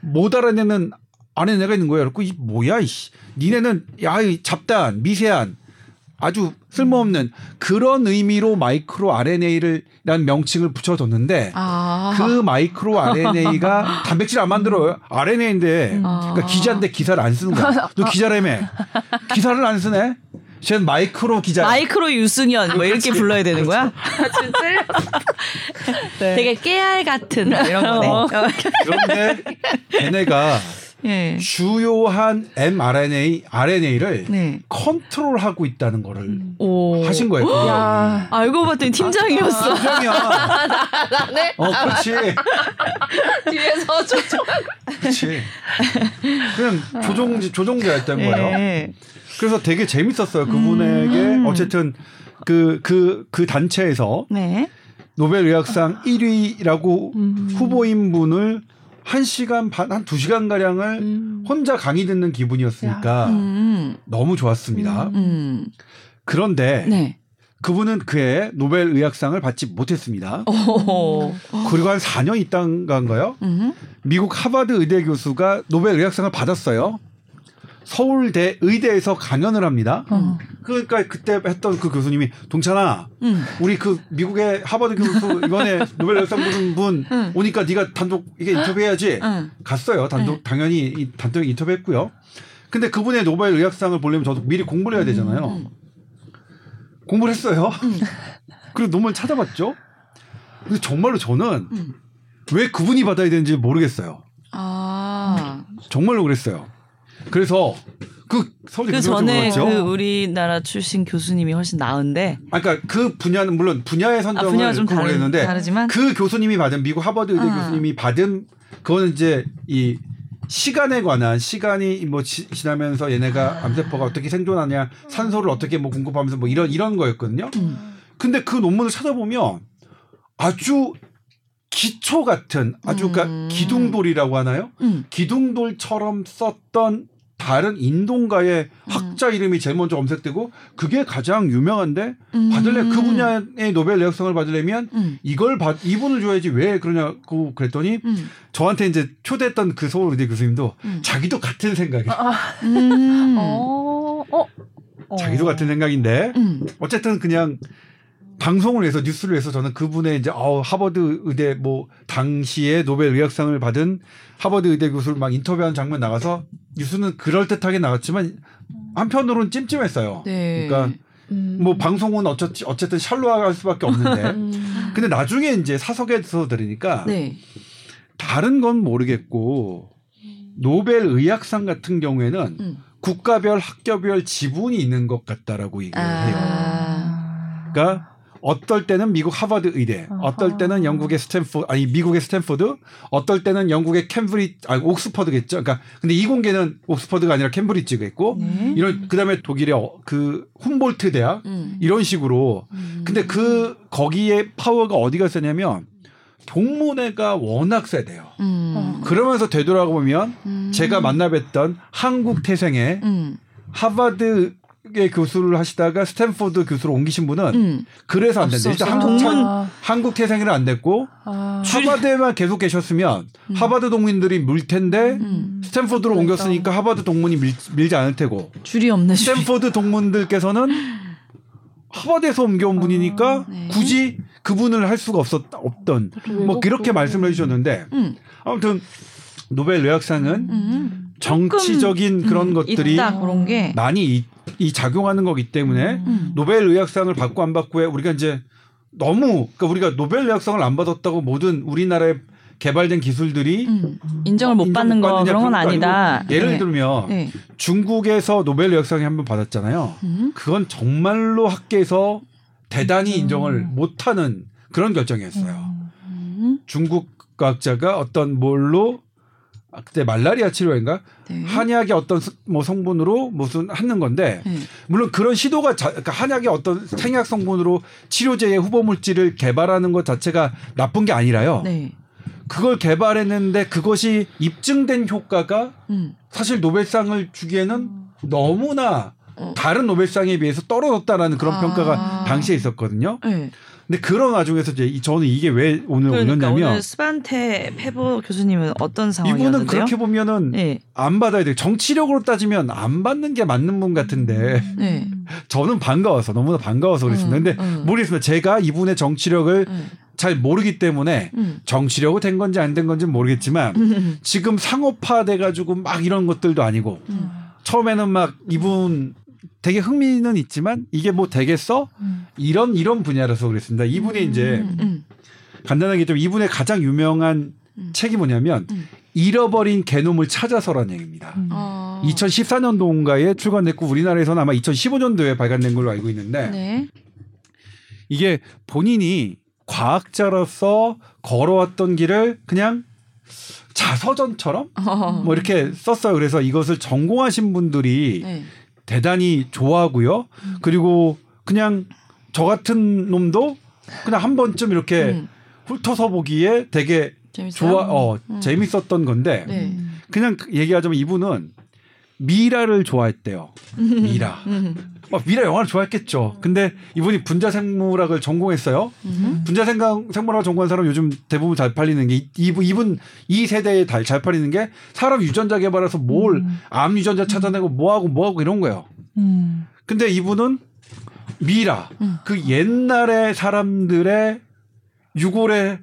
못 알아내는 RNA가 있는 거예요. 그래서 이 뭐야 이씨. 니네는 야이 잡다한 미세한 아주 쓸모없는 그런 의미로 마이크로 RNA를 라는 명칭을 붙여뒀는데 아. 그 마이크로 RNA가 단백질 안 만들어요. RNA인데 아. 그러니까 기자인데 기사를 안 쓰는 거야. 너 기자라며. 기사를 안 쓰네. 쟤는 마이크로 기자. 마이크로 유승현 뭐 이렇게 불러야 되는 거야? 네. 되게 깨알 같은 뭐 이런 거네. 어. 그런데 걔네가 예. 주요한 mRNA, RNA를 네. 컨트롤하고 있다는 거를 오. 하신 거예요. 야, 알고 봤더니 팀장이었어. 팀장이야. 나네 어, 그렇지. 뒤에서 좀 그렇지. 그냥 조종 조종자였던 거예요. 예. 그래서 되게 재밌었어요. 그분에게 음. 어쨌든 그 그 그 단체에서 네. 노벨 의학상 1위라고 음. 후보인 분을 한 시간 반, 한두 시간 가량을 음. 혼자 강의 듣는 기분이었으니까 음. 너무 좋았습니다. 음. 그런데 네. 그분은 그해 노벨 의학상을 받지 못했습니다. 오. 그리고 한 4년 있다가인가요? 음. 미국 하버드 의대 교수가 노벨 의학상을 받았어요. 서울대 의대에서 강연을 합니다. 어. 그러니까 그때 했던 그 교수님이 동찬아 음. 우리 그 미국의 하버드 교수 이번에 노벨 의학상 받은 분 응. 오니까 네가 단독 이게 인터뷰해야지 응. 갔어요. 단독 네. 당연히 이 단독 인터뷰했고요. 근데 그분의 노벨 의학상을 보려면 저도 미리 공부를 해야 되잖아요. 음. 공부를 했어요. 그리고 논문 찾아봤죠. 근데 정말로 저는 음. 왜 그분이 받아야 되는지 모르겠어요. 아. 정말로 그랬어요. 그래서 그 서울대 그 전에 봤죠. 그 우리나라 출신 교수님이 훨씬 나은데 아, 그러니까 그 분야는 물론 분야의 아, 선정을 다른, 모르겠는데 다르지만 그 교수님이 받은 미국 하버드 의대 아. 교수님이 받은 그거는 이제 이 시간에 관한 시간이 뭐 지, 지나면서 얘네가 암세포가 어떻게 생존하냐 산소를 어떻게 뭐 공급하면서 뭐 이런 이런 거였거든요. 음. 근데 그 논문을 찾아보면 아주 기초 같은 아주 음. 그러니까 기둥돌이라고 하나요? 음. 기둥돌처럼 썼던 다른 인동가의 음. 학자 이름이 제일 먼저 검색되고 그게 가장 유명한데 음. 받을래 그 분야의 노벨 의학상을 받으려면 음. 이걸 받 이분을 줘야지 왜 그러냐고 그랬더니 음. 저한테 이제 초대했던 그 서울 의대 교수님도 음. 자기도 같은 생각이에요. 음. 어. 어. 어. 자기도 같은 생각인데 음. 어쨌든 그냥 방송을 위해서 뉴스를 위해서 저는 그분의 이제 어, 하버드 의대 뭐 당시에 노벨 의학상을 받은 하버드 의대 교수를 막 인터뷰하는 장면 나가서 뉴스는 그럴 듯하게 나왔지만 한편으로는 찜찜했어요. 네. 그러니까 음. 뭐 방송은 어쨌 어쨌든 샬로할 수밖에 없는데 음. 근데 나중에 이제 사석에서 들으니까 네. 다른 건 모르겠고 노벨 의학상 같은 경우에는 음. 국가별 학교별 지분이 있는 것 같다라고 얘기를 해요. 아. 그러니까 어떨 때는 미국 하버드 의대, 어떨 때는 영국의 스탠포드, 아니 미국의 스탠포드, 어떨 때는 영국의 캠브리, 아니 옥스퍼드겠죠. 그러니까 근데 이공계는 옥스퍼드가 아니라 캠브리지겠고 네. 이런 그다음에 독일의 어- 그 훔볼트 대학 음. 이런 식으로. 음. 근데 그 거기에 파워가 어디가 세냐면 동문회가 워낙 세대요. 음. 그러면서 되돌아가 보면 음. 제가 만나뵀던 한국 태생의 음. 하버드 의대 교수를 하시다가 스탠포드 교수로 옮기신 분은 음. 그래서 안 된다. 없어, 일단. 한국 차, 아. 한국 태생이라 안 됐고 아. 하버드에만 계속 계셨으면 음. 하버드 동문들이 밀 텐데 음. 스탠포드로 옮겼으니까 하버드 동문이 밀, 밀지 않을 테고 줄이 없네. 스탠포드 동문들께서는 하버드에서 옮겨온 분이니까 네. 굳이 그분을 할 수가 없었 없던 뭐 그렇게 말씀을 해주셨는데 음. 아무튼 노벨 의학상은 음. 정치적인 그런 음. 것들이 있다 그런 게. 많이 이, 이 작용하는 거기 때문에 음. 노벨 의학상을 받고 안 받고에 우리가 이제 너무 그러니까 우리가 노벨 의학상을 안 받았다고 모든 우리나라에 개발된 기술들이 음. 인정을 못 인정 받는 거 그런 건 아니다. 예를 네. 들면 네. 중국에서 노벨 의학상이 한번 받았잖아요. 음. 그건 정말로 학계에서 대단히 인정을 못하는 그런 결정이었어요. 음. 중국 과학자가 어떤 뭘로 아, 그때 말라리아 치료인가 네. 한약의 어떤 스- 뭐 성분으로 무슨 하는 건데 네. 물론 그런 시도가 자, 그러니까 한약의 어떤 생약 성분으로 치료제의 후보 물질을 개발하는 것 자체가 나쁜 게 아니라요. 네. 그걸 개발했는데 그것이 입증된 효과가 음. 사실 노벨상을 주기에는 너무나 어. 다른 노벨상에 비해서 떨어졌다라는 그런 아. 평가가 당시에 있었거든요. 네. 근데 그런 와중에서 이제 이- 저는 이게 왜 오늘 그러니까 올렸냐면 오늘 스반테 페보 교수님은 어떤 이분은 상황이었는데요? 그렇게 보면은 네. 안 받아야 돼요. 정치력으로 따지면 안 받는 게 맞는 분 같은데 네. 저는 반가워서 너무나 반가워서 그랬습니다. 음, 근데 음. 모르겠습니다. 제가 이분의 정치력을 음. 잘 모르기 때문에 음. 정치력이 된 건지 안 된 건지 는 모르겠지만 음. 지금 상업화 돼 가지고 막 이런 것들도 아니고 음. 처음에는 막 이분 되게 흥미는 있지만 이게 뭐 되겠어? 음. 이런 이런 분야라서 그랬습니다. 이분이 이제 음. 간단하게 좀 이분의 가장 유명한 음. 책이 뭐냐면 음. 잃어버린 게놈을 찾아서라는 얘기입니다. 음. 어. 2014년도인가에 출간됐고 우리나라에서는 아마 2015년도에 발간된 걸로 알고 있는데 네. 이게 본인이 과학자로서 걸어왔던 길을 그냥 자서전처럼 어. 뭐 이렇게 썼어요. 그래서 이것을 전공하신 분들이 네. 대단히 좋아하고요. 그리고 그냥 저 같은 놈도 그냥 한 번쯤 이렇게 음. 훑어서 보기에 되게 재밌어요. 좋아, 어, 음. 재밌었던 건데 네. 그냥 얘기하자면 이분은 미라를 좋아했대요. 미라. 음. 막 미라 영화를 좋아했겠죠. 근데 이분이 분자생물학을 전공했어요. 음. 분자생물학을 전공한 사람 요즘 대부분 잘 팔리는 게 이- 이분 이분 이 세대에 잘, 잘 팔리는 게 사람 유전자 개발해서 뭘암 유전자 찾아내고 뭐하고 뭐하고 이런 거예요. 음. 근데 이분은 미라 음. 그 옛날의 사람들의 유골의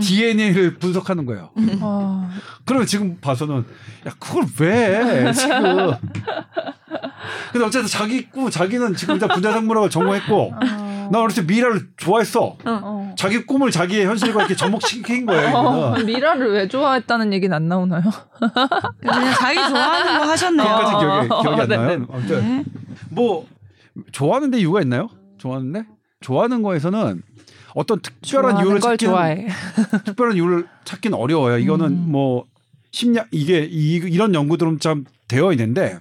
DNA를 분석하는 거예요. 아, 그러면 지금 봐서는 야 그걸 왜 지금? 근데 어쨌든 자기 꾸 자기는 지금 일단 분자생물학을 전공했고 아. 나 어렸을 때 미라를 좋아했어. 어. 자기 꿈을 자기의 현실과 이렇게 접목시킨 거예요. 어. 미라를 왜 좋아했다는 얘기는 안 나오나요? 그냥 자기 좋아하는 거 하셨네요. 여기까지 기억이, 기억이 안 네, 나요. 네. 아무튼 네. 뭐 좋아하는데 이유가 있나요? 좋아하는데 좋아하는 거에서는 어떤 특별한 이유를 좋아해. 특별한 이유를 찾기는 어려워요. 이거는 음. 뭐 심리학 이게 이, 이런 연구들은 참 되어 있는데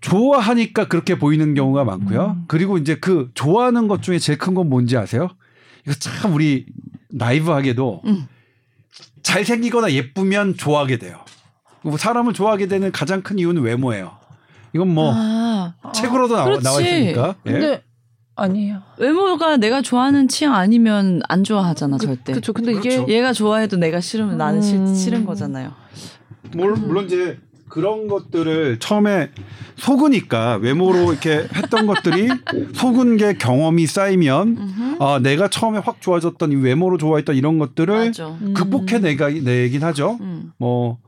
좋아하니까 그렇게 보이는 경우가 많고요. 음. 그리고 이제 그 좋아하는 것 중에 제일 큰 건 뭔지 아세요? 이거 참 우리 나이브하게도 음. 잘생기거나 예쁘면 좋아하게 돼요. 뭐 사람을 좋아하게 되는 가장 큰 이유는 외모예요. 이건 뭐 아, 책으로도 나와, 그렇지. 나와 있으니까. 예. 근데 아니에요. 외모가 내가 좋아하는 취향 아니면 안 좋아하잖아 절대. 그렇죠. 근데 그렇죠. 이게 얘가 좋아해도 내가 싫으면 나는 싫, 음. 싫은 거잖아요. 물- 물론 이제 그런 것들을 처음에 속으니까 외모로 이렇게 했던 것들이 속은 게 경험이 쌓이면. 아 내가 처음에 확 좋아졌던 이 외모로 좋아했던 이런 것들을 맞아. 음. 극복해 내가 내긴 하죠. 음. 뭐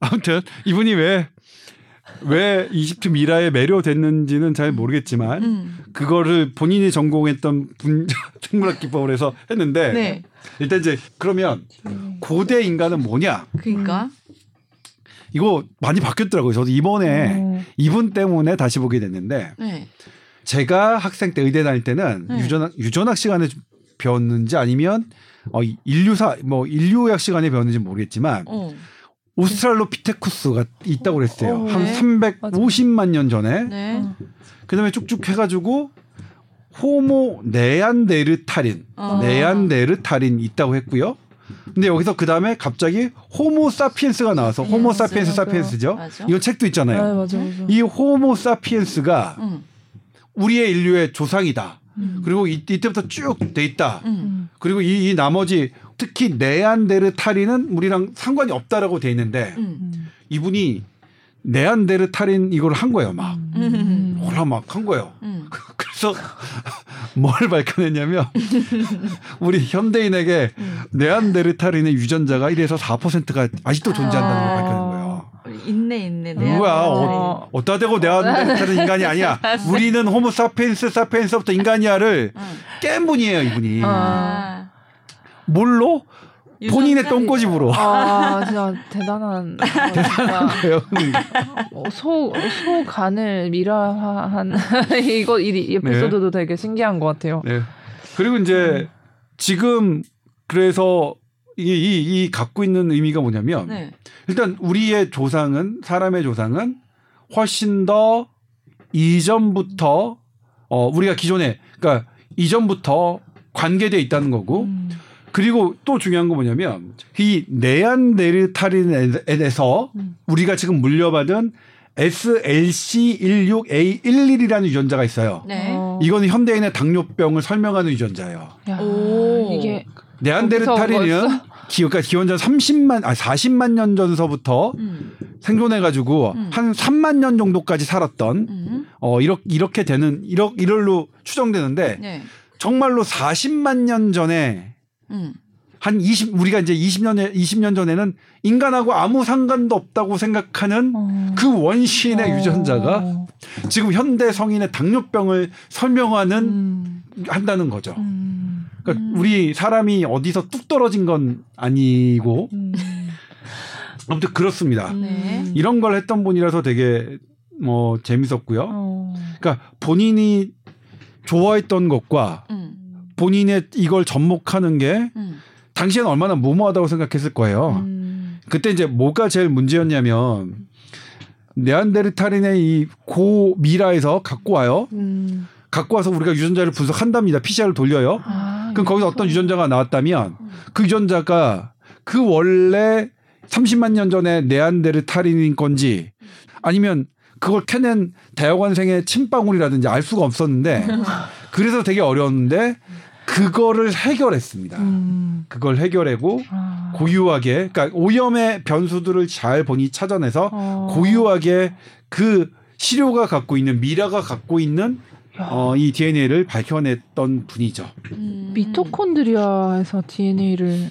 아무튼 이분이 왜 왜 이집트 미라에 매료됐는지는 잘 모르겠지만 음. 그거를 본인이 전공했던 분자 생물학 기법을 해서 했는데 네. 일단 이제 그러면 고대 인간은 뭐냐 그러니까. 이거 많이 바뀌었더라고요. 저도 이번에 어. 이분 때문에 다시 보게 됐는데 네. 제가 학생 때 의대 다닐 때는 네. 유전학 유전학 시간에 배웠는지 아니면 어 인류사 뭐 인류학 시간에 배웠는지 모르겠지만 어. 오스트랄로피테쿠스가 있다고 그랬어요. 어, 한 네. 350만 년 전에. 네. 어. 그다음에 쭉쭉 해가지고 호모 네안데르탈인, 어. 네안데르탈인 있다고 했고요. 근데 여기서 그 다음에 갑자기 호모 사피엔스가 나와서 호모 맞아요. 사피엔스. 사피엔스죠. 맞아. 이건 책도 네, 있잖아요. 맞아, 맞아. 이 호모 사피엔스가 음. 우리의 인류의 조상이다. 음. 그리고 이, 이때부터 쭉 돼 있다. 음. 음. 그리고 이, 이 나머지 특히 네안데르탈인은 우리랑 상관이 없다라고 돼 있는데 음. 음. 이분이 네안데르탈인 이걸 한 거예요. 막 음. 뭐라 막 한 거예요. 음. 그래서 뭘 밝혀냈냐면 우리 현대인에게 음. 네안데르탈인의 유전자가 1에서 4%가 아직도 존재한다는 걸 아. 밝혀낸 거예요. 있네 있네. 음. 알아서. 어, 어디다 대고 네안데르탈은 인간이 아니야. 우리는 호모 사피엔스 사피엔스부터 인간이야를 응. 깬 분이에요 이분이. 아. 뭘로? 본인의. 똥꼬집으로. 아, 진짜 대단한. 그러니까 어, 소, 소 간을 미라한 이거 이 에피소드도 되게 신기한 것 같아요. 네. 그리고 이제 지금 그래서 이게 이, 이 갖고 있는 의미가 뭐냐면 네. 일단 우리의 조상은 사람의 조상은 훨씬 더 이전부터 어 우리가 기존에 그러니까 이전부터 관계돼 있다는 거고 음. 그리고 또 중요한 건 뭐냐면 이 네안데르탈인에서 음. 우리가 지금 물려받은 SLC16A11이라는 유전자가 있어요. 네. 어. 이거는 현대인의 당뇨병을 설명하는 유전자예요. 야, 오. 이게 네안데르탈인은 기, 그러니까 기원전 30만, 아 40만 년 전서부터 음. 생존해 가지고 음. 한 3만 년 정도까지 살았던 음. 어 이렇게 이렇게 되는 이렇 이럴로 추정되는데 네. 정말로 40만 년 전에 음. 한 20, 우리가 이제 20년, 20년 전에는 인간하고 아무 상관도 없다고 생각하는 어. 그 원시인의 어. 유전자가 지금 현대 성인의 당뇨병을 설명하는, 음. 한다는 거죠. 음. 그러니까 우리 사람이 어디서 뚝 떨어진 건 아니고, 음. 아무튼 그렇습니다. 네. 이런 걸 했던 분이라서 되게 뭐 재밌었고요. 어. 그러니까 본인이 좋아했던 것과 음. 본인의 이걸 접목하는 게 음. 당시에는 얼마나 무모하다고 생각했을 거예요. 음. 그때 이제 뭐가 제일 문제였냐면 네안데르탈인의 이 고미라에서 갖고 와요. 음. 갖고 와서 우리가 유전자를 분석한답니다. PCR을 돌려요. 아, 그럼 거기서 어떤 유전자가 나왔다면 그 유전자가 그 원래 30만 년 전에 네안데르탈인인 건지 아니면 그걸 캐낸 대학원생의 침방울이라든지 알 수가 없었는데 그래서 되게 어려웠는데 그거를 해결했습니다. 음. 그걸 해결하고 아. 고유하게 그러니까 오염의 변수들을 잘 본이 찾아내서 어. 고유하게 그 시료가 갖고 있는 미라가 갖고 있는 야. 어, 이 DNA를 밝혀냈던 분이죠. 음. 미토콘드리아에서 DNA를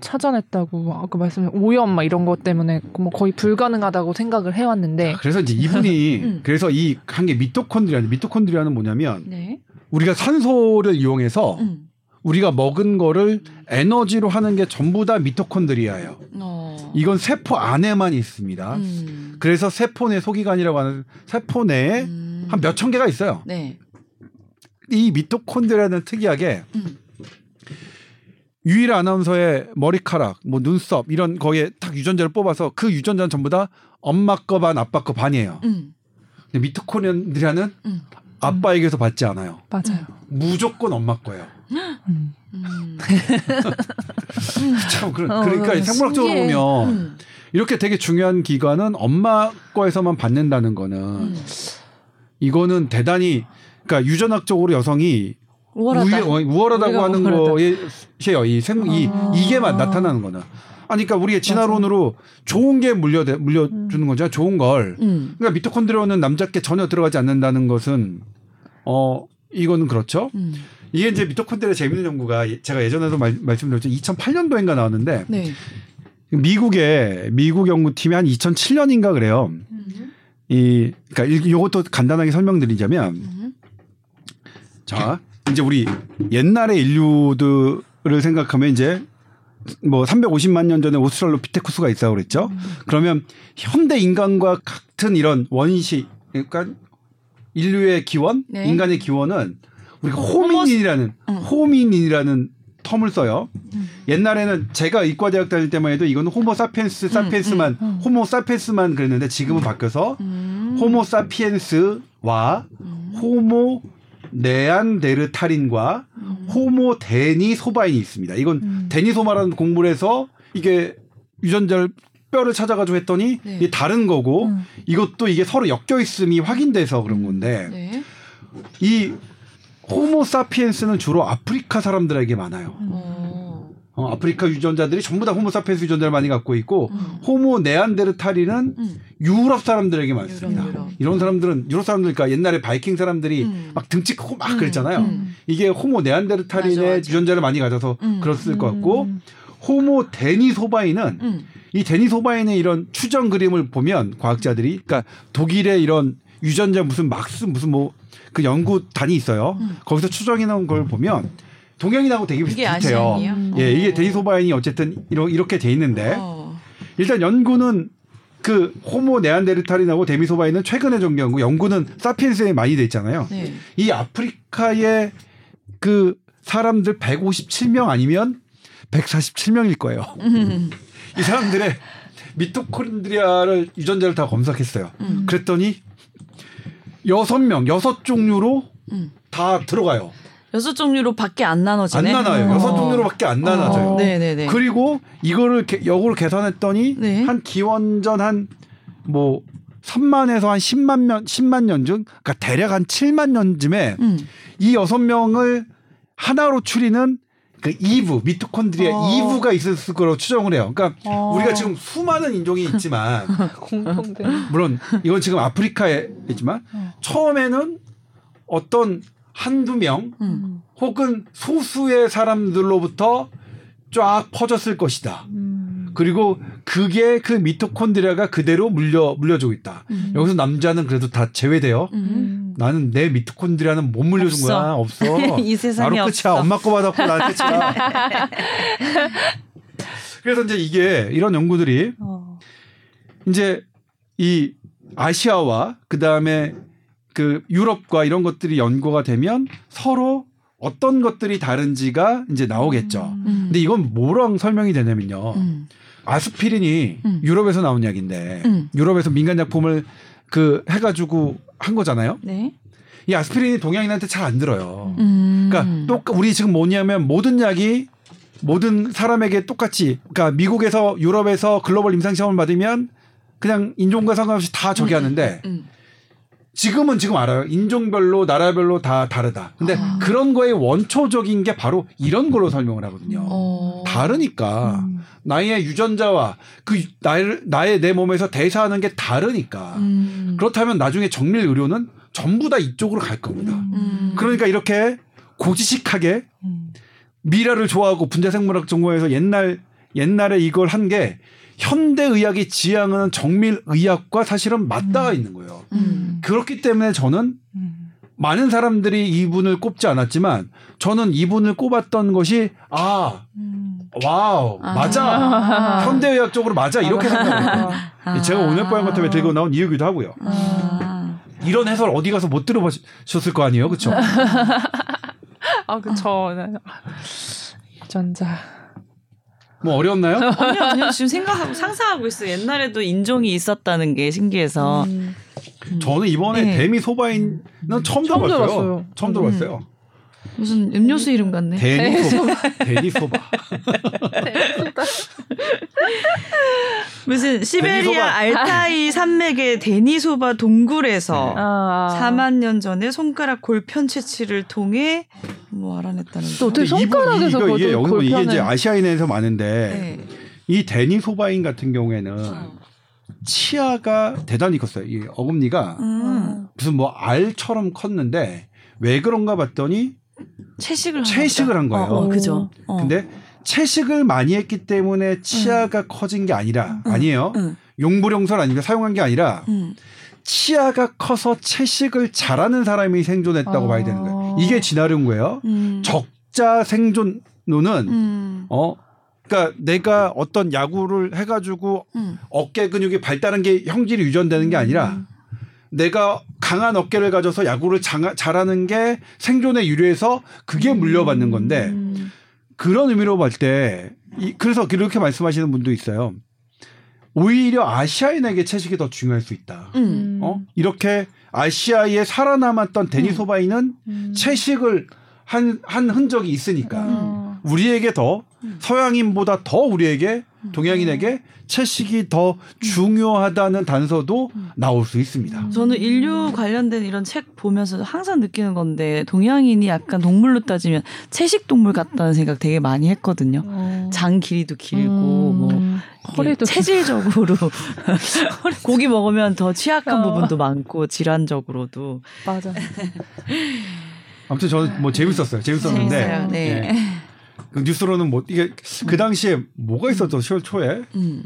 찾아냈다고 아까 말씀 오염 막 이런 것 때문에 뭐 거의 불가능하다고 생각을 해왔는데 그래서 이제 이분이 음. 그래서 이 한 게 미토콘드리아 미토콘드리아는 뭐냐면 네. 우리가 산소를 이용해서 음. 우리가 먹은 거를 에너지로 하는 게 전부 다 미토콘드리아예요. 어. 이건 세포 안에만 있습니다. 음. 그래서 세포 내 소기관이라고 하는 세포 내에 음. 한몇 천 개가 있어요. 네. 이 미토콘드리아는 특이하게 음. 유일 아나운서의 머리카락, 뭐 눈썹 이런 거에 딱 유전자를 뽑아서 그 유전자는 전부 다 엄마 거 반, 아빠 거 반이에요. 음. 근데 미토콘드리아는 음. 아빠에게서 받지 않아요. 맞아요. 무조건 엄마 거예요. 음. 음. 참 그런, 어, 그러니까 생물학적으로 신기해. 보면 음. 이렇게 되게 중요한 기관은 엄마 거에서만 받는다는 거는 음. 이거는 대단히 그러니까 유전학적으로 여성이 우월하다. 우위- 우월하다고 하는 우월하다. 거에요. 이 생, 이, 아. 이게만 나타나는 거는. 아니, 그러니까 우리의 진화론으로 좋은 게 물려, 물려주는 거죠. 좋은 걸. 음. 그러니까 미토콘드리아는 남자께 전혀 들어가지 않는다는 것은, 어, 이거는 그렇죠. 음. 이게 이제 미토콘드리아 재밌는 연구가 제가 예전에도 말, 말씀드렸죠. 2008년도인가 나왔는데 네. 미국의 미국 연구팀이 한 2007년인가 그래요. 음. 이 그러니까 이것도 간단하게 설명드리자면 음. 자 이제 우리 옛날의 인류들을 생각하면 이제 뭐 350만 년 전에 오스트랄로피테쿠스가 있다고 그랬죠. 그러면 현대 인간과 같은 이런 원시 그러니까 인류의 기원, 네. 인간의 기원은 우리가 호민인이라는 음. 호민인이라는 텀을 써요. 음. 옛날에는 제가 이과 대학 다닐 때만 해도 이거는 호모 사피엔스 사피엔스만 음, 음. 호모 사피엔스만 그랬는데 지금은 바뀌어서 음. 호모 사피엔스와 음. 호모 네안데르탈인과 음. 호모 데니 소바인이 있습니다. 이건 음. 데니 소마라는 공부를 해서 이게 유전자를 뼈를 찾아가지고 했더니 네. 이게 다른 거고 음. 이것도 이게 서로 엮여 있음이 확인돼서 그런 건데 네. 이 호모 사피엔스는 주로 아프리카 사람들에게 많아요. 어. 어, 아프리카 유전자들이 전부 다 호모 사피엔스 유전자를 많이 갖고 있고 음. 호모 네안데르탈인은 음. 유럽 사람들에게 많습니다. 유럽, 유럽. 이런 사람들은 유럽 사람들니까 옛날에 바이킹 사람들이 음. 막 등치 크고 막 음. 그랬잖아요. 음. 이게 호모 네안데르탈인의 맞아, 맞아. 유전자를 많이 가져서 음. 그랬을 것 같고 음. 호모 데니소바인은 음. 이 데니소바인의 이런 추정 그림을 보면 과학자들이 그러니까 독일의 이런 유전자 무슨 막스 무슨 뭐 그 연구단이 있어요. 음. 거기서 추정해 놓은 걸 보면 동양인하고 되게 이게 비슷해요. 음. 예, 이게 어. 데니소바인이 어쨌든 이러- 이렇게 돼 있는데 어. 일단 연구는 그 호모 네안데르탈인하고 데미소바인은 최근에 전개하고 연구는 사피엔스에 많이 돼 있잖아요. 네. 이 아프리카의 그 사람들 157명 아니면 147명일 거예요. 음. 이 사람들의 미토콘드리아를 유전자를 다 검사했어요. 음. 그랬더니 여섯 명, 여섯 종류로 음. 다 들어가요. 여섯 종류로 밖에 안 나눠지네. 안 나눠요. 어. 여섯 종류로밖에 안 나눠져요. 어. 네네네. 그리고 이거를 개- 역으로 계산했더니 네. 한 기원전 한 뭐 3만에서 한 10만 년, 10만 년쯤, 그러니까 대략 한 7만 년쯤에 음. 이 여섯 명을 하나로 추리는 그 이브, 미토콘드리아 어. 이브가 있을 거로 추정을 해요. 그러니까 어. 우리가 지금 수많은 인종이 있지만 공통된 물론 이건 지금 아프리카에 있지만 어. 처음에는 어떤 한두 명 음. 혹은 소수의 사람들로부터 쫙 퍼졌을 것이다. 음. 그리고 그게 그 미토콘드리아가 그대로 물려 물려주고 있다. 음. 여기서 남자는 그래도 다 제외돼요. 음. 음. 나는 내 미토콘드리아는 못 물려준 없어. 거야. 없어. 이 세상에 나로 끝이야. 없어. 엄마 거 받았고 난 끝이야. 그래서 이제 이게 이런 연구들이 어. 이제 이 아시아와 그 다음에 그 유럽과 이런 것들이 연구가 되면 서로 어떤 것들이 다른지가 이제 나오겠죠. 음. 근데 이건 뭐랑 설명이 되냐면요. 음. 아스피린이 음. 유럽에서 나온 약인데 음. 유럽에서 민간 약품을 그 해가지고 한 거잖아요. 네. 이 아스피린이 동양인한테 잘 안 들어요. 음. 그러니까 또 우리 지금 뭐냐면 모든 약이 모든 사람에게 똑같이 그러니까 미국에서 유럽에서 글로벌 임상 시험을 받으면 그냥 인종과 상관없이 다 저기 하는데 음. 지금은 지금 알아요. 인종별로 나라별로 다 다르다. 근데 아. 그런 거의 원초적인 게 바로 이런 걸로 설명을 하거든요. 어. 다르니까 음. 나의 유전자와 그 나의 나의 내 몸에서 대사하는 게 다르니까 음. 그렇다면 나중에 정밀 의료는 전부 다 이쪽으로 갈 겁니다. 음. 그러니까 이렇게 고지식하게 음. 미라를 좋아하고 분자생물학 전공해서 옛날 옛날에 이걸 한게 현대 의학이 지향하는 정밀 의학과 사실은 맞닿아 있는 거예요. 음. 그렇기 때문에 저는 음. 많은 사람들이 이분을 꼽지 않았지만 저는 이분을 꼽았던 것이 아 음. wow 아. 맞아 아. 현대의학적으로 맞아 이렇게 생각해요. 아. 제가 오늘 포양 같은 에 들고 나온 이유기도 하고요. 아. 이런 해설 어디 가서 못 들어보셨을 거 아니에요, 그렇죠? 아 그쵸. 네. 유전자. 뭐 어려웠나요? 아니요, 아니요. 지금 생각하고 상상하고 있어요. 옛날에도 인종이 있었다는 게 신기해서. 음. 저는 이번에 네. 데미 소바인은 처음 처음 들어봤어요. 들어봤어요. 처음 들어봤어요. 무슨 음료수 이름 같네. 데니 소바. 데니 소바. 무슨 시베리아 데니소바. 알타이 산맥의 데니소바 동굴에서 아. 4만 년 전에 손가락 골편 채취를 통해 뭐 알아냈다는 또 거. 어떻게 손가락에서 이거, 이게 영국 이게 이제 아시아인에서 많은데 네. 이 데니 소바인 같은 경우에는 어. 치아가 대단히 컸어요. 이 어금니가 음. 무슨 뭐 알처럼 컸는데 왜 그런가 봤더니 채식을 한 채식을 한 거예요. 어, 어, 그죠. 어. 근데 채식을 많이 했기 때문에 치아가 커진 게 아니라 아니에요. 응. 용불용설 아니면 사용한 게 아니라 응. 치아가 커서 채식을 잘하는 사람이 생존했다고 아. 봐야 되는 거예요. 이게 진화론 거예요. 음. 적자 생존론은 음. 어 그러니까 내가 어떤 야구를 해가지고 음. 어깨 근육이 발달한 게 형질이 유전되는 게 아니라 내가 강한 어깨를 가져서 야구를 장- 잘하는 게 생존에 유리해서 그게 물려받는 건데 음. 그런 의미로 볼 때, 이, 그래서 그렇게 말씀하시는 분도 있어요. 오히려 아시아인에게 채식이 더 중요할 수 있다. 음. 어? 이렇게 아시아에 살아남았던 데니소바이는 음. 채식을 한, 한 흔적이 있으니까 아. 우리에게 더 음. 서양인보다 더 우리에게 동양인에게 채식이 더 중요하다는 단서도 나올 수 있습니다. 저는 인류 관련된 이런 책 보면서 항상 느끼는 건데 동양인이 약간 동물로 따지면 채식 동물 같다는 생각 되게 많이 했거든요. 어. 장 길이도 길고 음. 뭐 허리도 체질적으로 고기 먹으면 더 취약한 어. 부분도 많고 질환적으로도 맞아. 아무튼 저는 뭐 재밌었어요. 재밌었는데 재밌어요. 네. 예. 그 뉴스로는 뭐 이게 그 당시에 뭐가 있었죠? 10월 초에 음.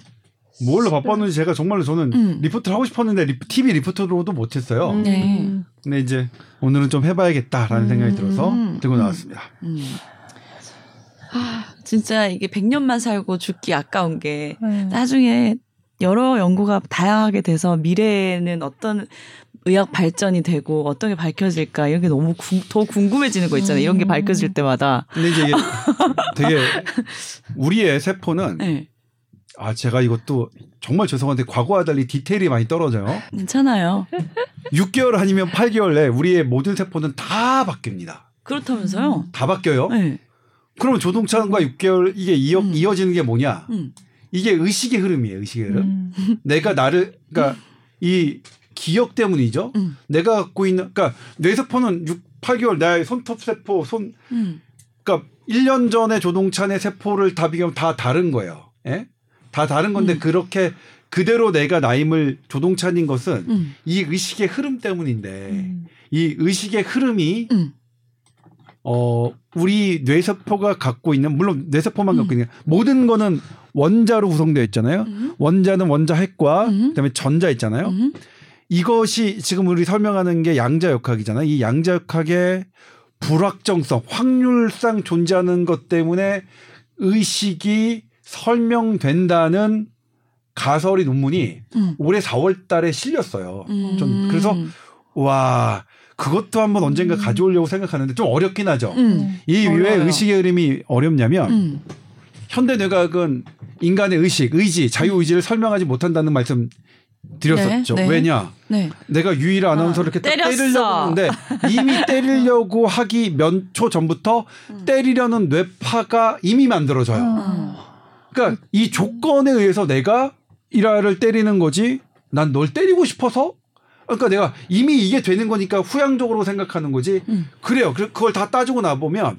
뭘로 바빴는지 제가 정말로 저는 음. 리포트를 하고 싶었는데 리, TV 리포터로도 못했어요. 음. 네. 근데 이제 오늘은 좀 해봐야겠다라는 음. 생각이 들어서 음. 들고 나왔습니다. 음. 아, 진짜 이게 100년만 살고 죽기 아까운 게 네. 나중에 여러 연구가 다양하게 돼서 미래에는 어떤 의학 발전이 되고 어떤 게 밝혀질까 이런 게 너무 궁- 더 궁금해지는 거 있잖아요. 이런 게 음. 밝혀질 때마다. 근데 이제 이게 되게 우리의 세포는 네. 아 제가 이것도 정말 죄송한데 과거와 달리 디테일이 많이 떨어져요. 괜찮아요. 6개월 아니면 8개월 내 우리의 모든 세포는 다 바뀝니다. 그렇다면서요? 다 바뀌어요. 네. 그러면 조동찬과 6개월 이게 이어, 음. 이어지는 게 뭐냐? 음. 이게 의식의 흐름이에요. 의식의 흐름. 음. 내가 나를 그러니까 이 기억 때문이죠. 음. 내가 갖고 있는 그러니까 뇌세포는 6, 8개월 나의 손톱 세포 손 음. 그러니까 1년 전에 조동찬의 세포를 다 비교하면 다 다른 거예요. 예? 다 다른 건데 음. 그렇게 그대로 내가 나임을 조동찬인 것은 음. 이 의식의 흐름 때문인데 음. 이 의식의 흐름이 음. 어 우리 뇌세포가 갖고 있는 물론 뇌세포만 음. 갖고 있는 모든 거는 원자로 구성되어 있잖아요. 음. 원자는 원자 핵과 음. 그다음에 전자 있잖아요. 음. 이것이 지금 우리 설명하는 게 양자역학이잖아요. 이 양자역학의 불확정성, 확률상 존재하는 것 때문에 의식이 설명된다는 가설이 논문이 음. 올해 4월 달에 실렸어요. 음. 좀 그래서 와, 그것도 한번 언젠가 가져오려고 생각하는데 좀 어렵긴 하죠. 음. 이왜 어려워요. 의식의 흐름이 어렵냐면 음. 현대 뇌과학은 인간의 의식, 의지, 자유 의지를 설명하지 못한다는 말씀 드렸었죠. 네, 네. 왜냐? 네. 내가 유일 아나운서를 아, 이렇게. 때리려고 하는데 이미 때리려고 하기 몇 초 전부터 음. 때리려는 뇌파가 이미 만들어져요. 어. 그러니까 이 조건에 의해서 내가 일화를 때리는 거지 난 널 때리고 싶어서 그러니까 내가 이미 이게 되는 거니까 후양적으로 생각하는 거지. 음. 그래요. 그- 그걸 다 따지고 나 보면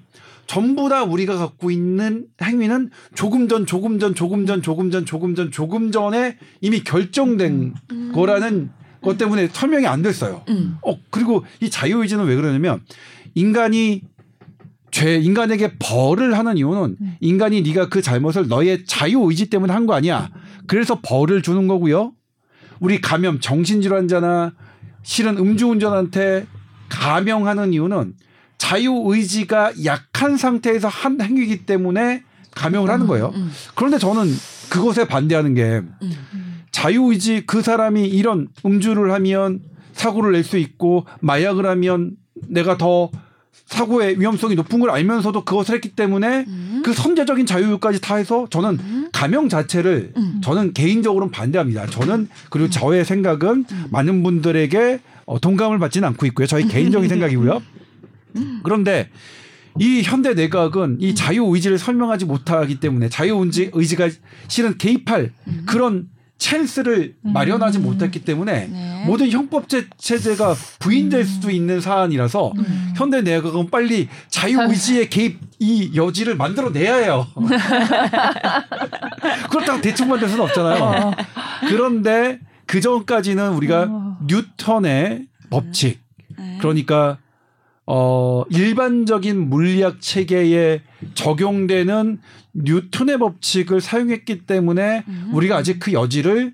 전부 다 우리가 갖고 있는 행위는 조금 전, 조금 전, 조금 전, 조금 전, 조금 전, 조금 전에 이미 결정된 거라는 것 때문에 설명이 안 됐어요. 음. 어 그리고 이 자유의지는 왜 그러냐면 인간이 죄 인간에게 벌을 하는 이유는 음. 인간이 네가 그 잘못을 너의 자유 의지 때문에 한 거 아니야. 그래서 벌을 주는 거고요. 우리 감염 정신질환자나 실은 음주운전한테 감형하는 이유는 자유의지가 약한 상태에서 한 행위이기 때문에 감형을 하는 거예요. 음. 그런데 저는 그것에 반대하는 게 음. 자유의지 그 사람이 이런 음주를 하면 사고를 낼 수 있고 마약을 하면 내가 더 사고의 위험성이 높은 걸 알면서도 그것을 했기 때문에 음. 그 선제적인 자유까지 다 해서 저는 음. 감형 자체를 음. 저는 개인적으로는 반대합니다. 저는 그리고 저의 생각은 많은 분들에게 어, 동감을 받지는 않고 있고요. 저희 개인적인 생각이고요. 그런데 이 현대 내각은 이 자유 의지를 설명하지 못하기 때문에 자유 의지 의지가 실은 개입할 그런 찬스를 마련하지 못했기 때문에 네. 모든 형법 제- 체제가 부인될 수도 있는 사안이라서 음. 현대 내각은 빨리 자유 의지의 개입 이 여지를 만들어내야 해요. 그렇다고 대충 만들 수는 없잖아요. 그런데 그 전까지는 우리가 어. 뉴턴의 법칙 네. 그러니까 어 일반적인 물리학 체계에 적용되는 뉴턴의 법칙을 사용했기 때문에 음. 우리가 아직 그 여지를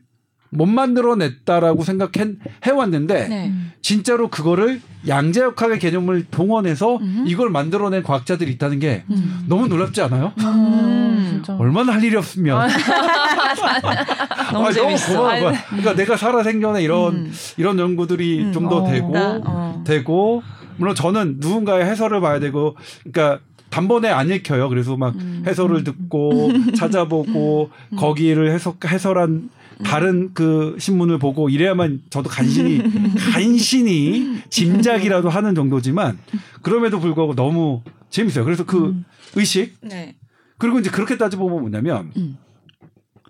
못 만들어냈다라고 생각해 해왔는데 네. 진짜로 그거를 양자역학의 개념을 동원해서 음. 이걸 만들어낸 과학자들이 있다는 게 음. 너무 놀랍지 않아요? 음, 진짜. 얼마나 할 일이 없으면 너무 아, 재밌어. 고마운 거야. 그러니까 내가 살아 생전에 이런 음. 이런 연구들이 음. 좀더 어. 되고 나, 어. 되고 물론 저는 누군가의 해설을 봐야 되고 그러니까 단번에 안 읽혀요. 그래서 막 음. 해설을 듣고 찾아보고 거기를 해석 해설한 다른 그 신문을 보고 이래야만 저도 간신히 간신히 짐작이라도 하는 정도지만 그럼에도 불구하고 너무 재밌어요. 그래서 그 음. 의식 네. 그리고 이제 그렇게 따져보면 뭐냐면 음.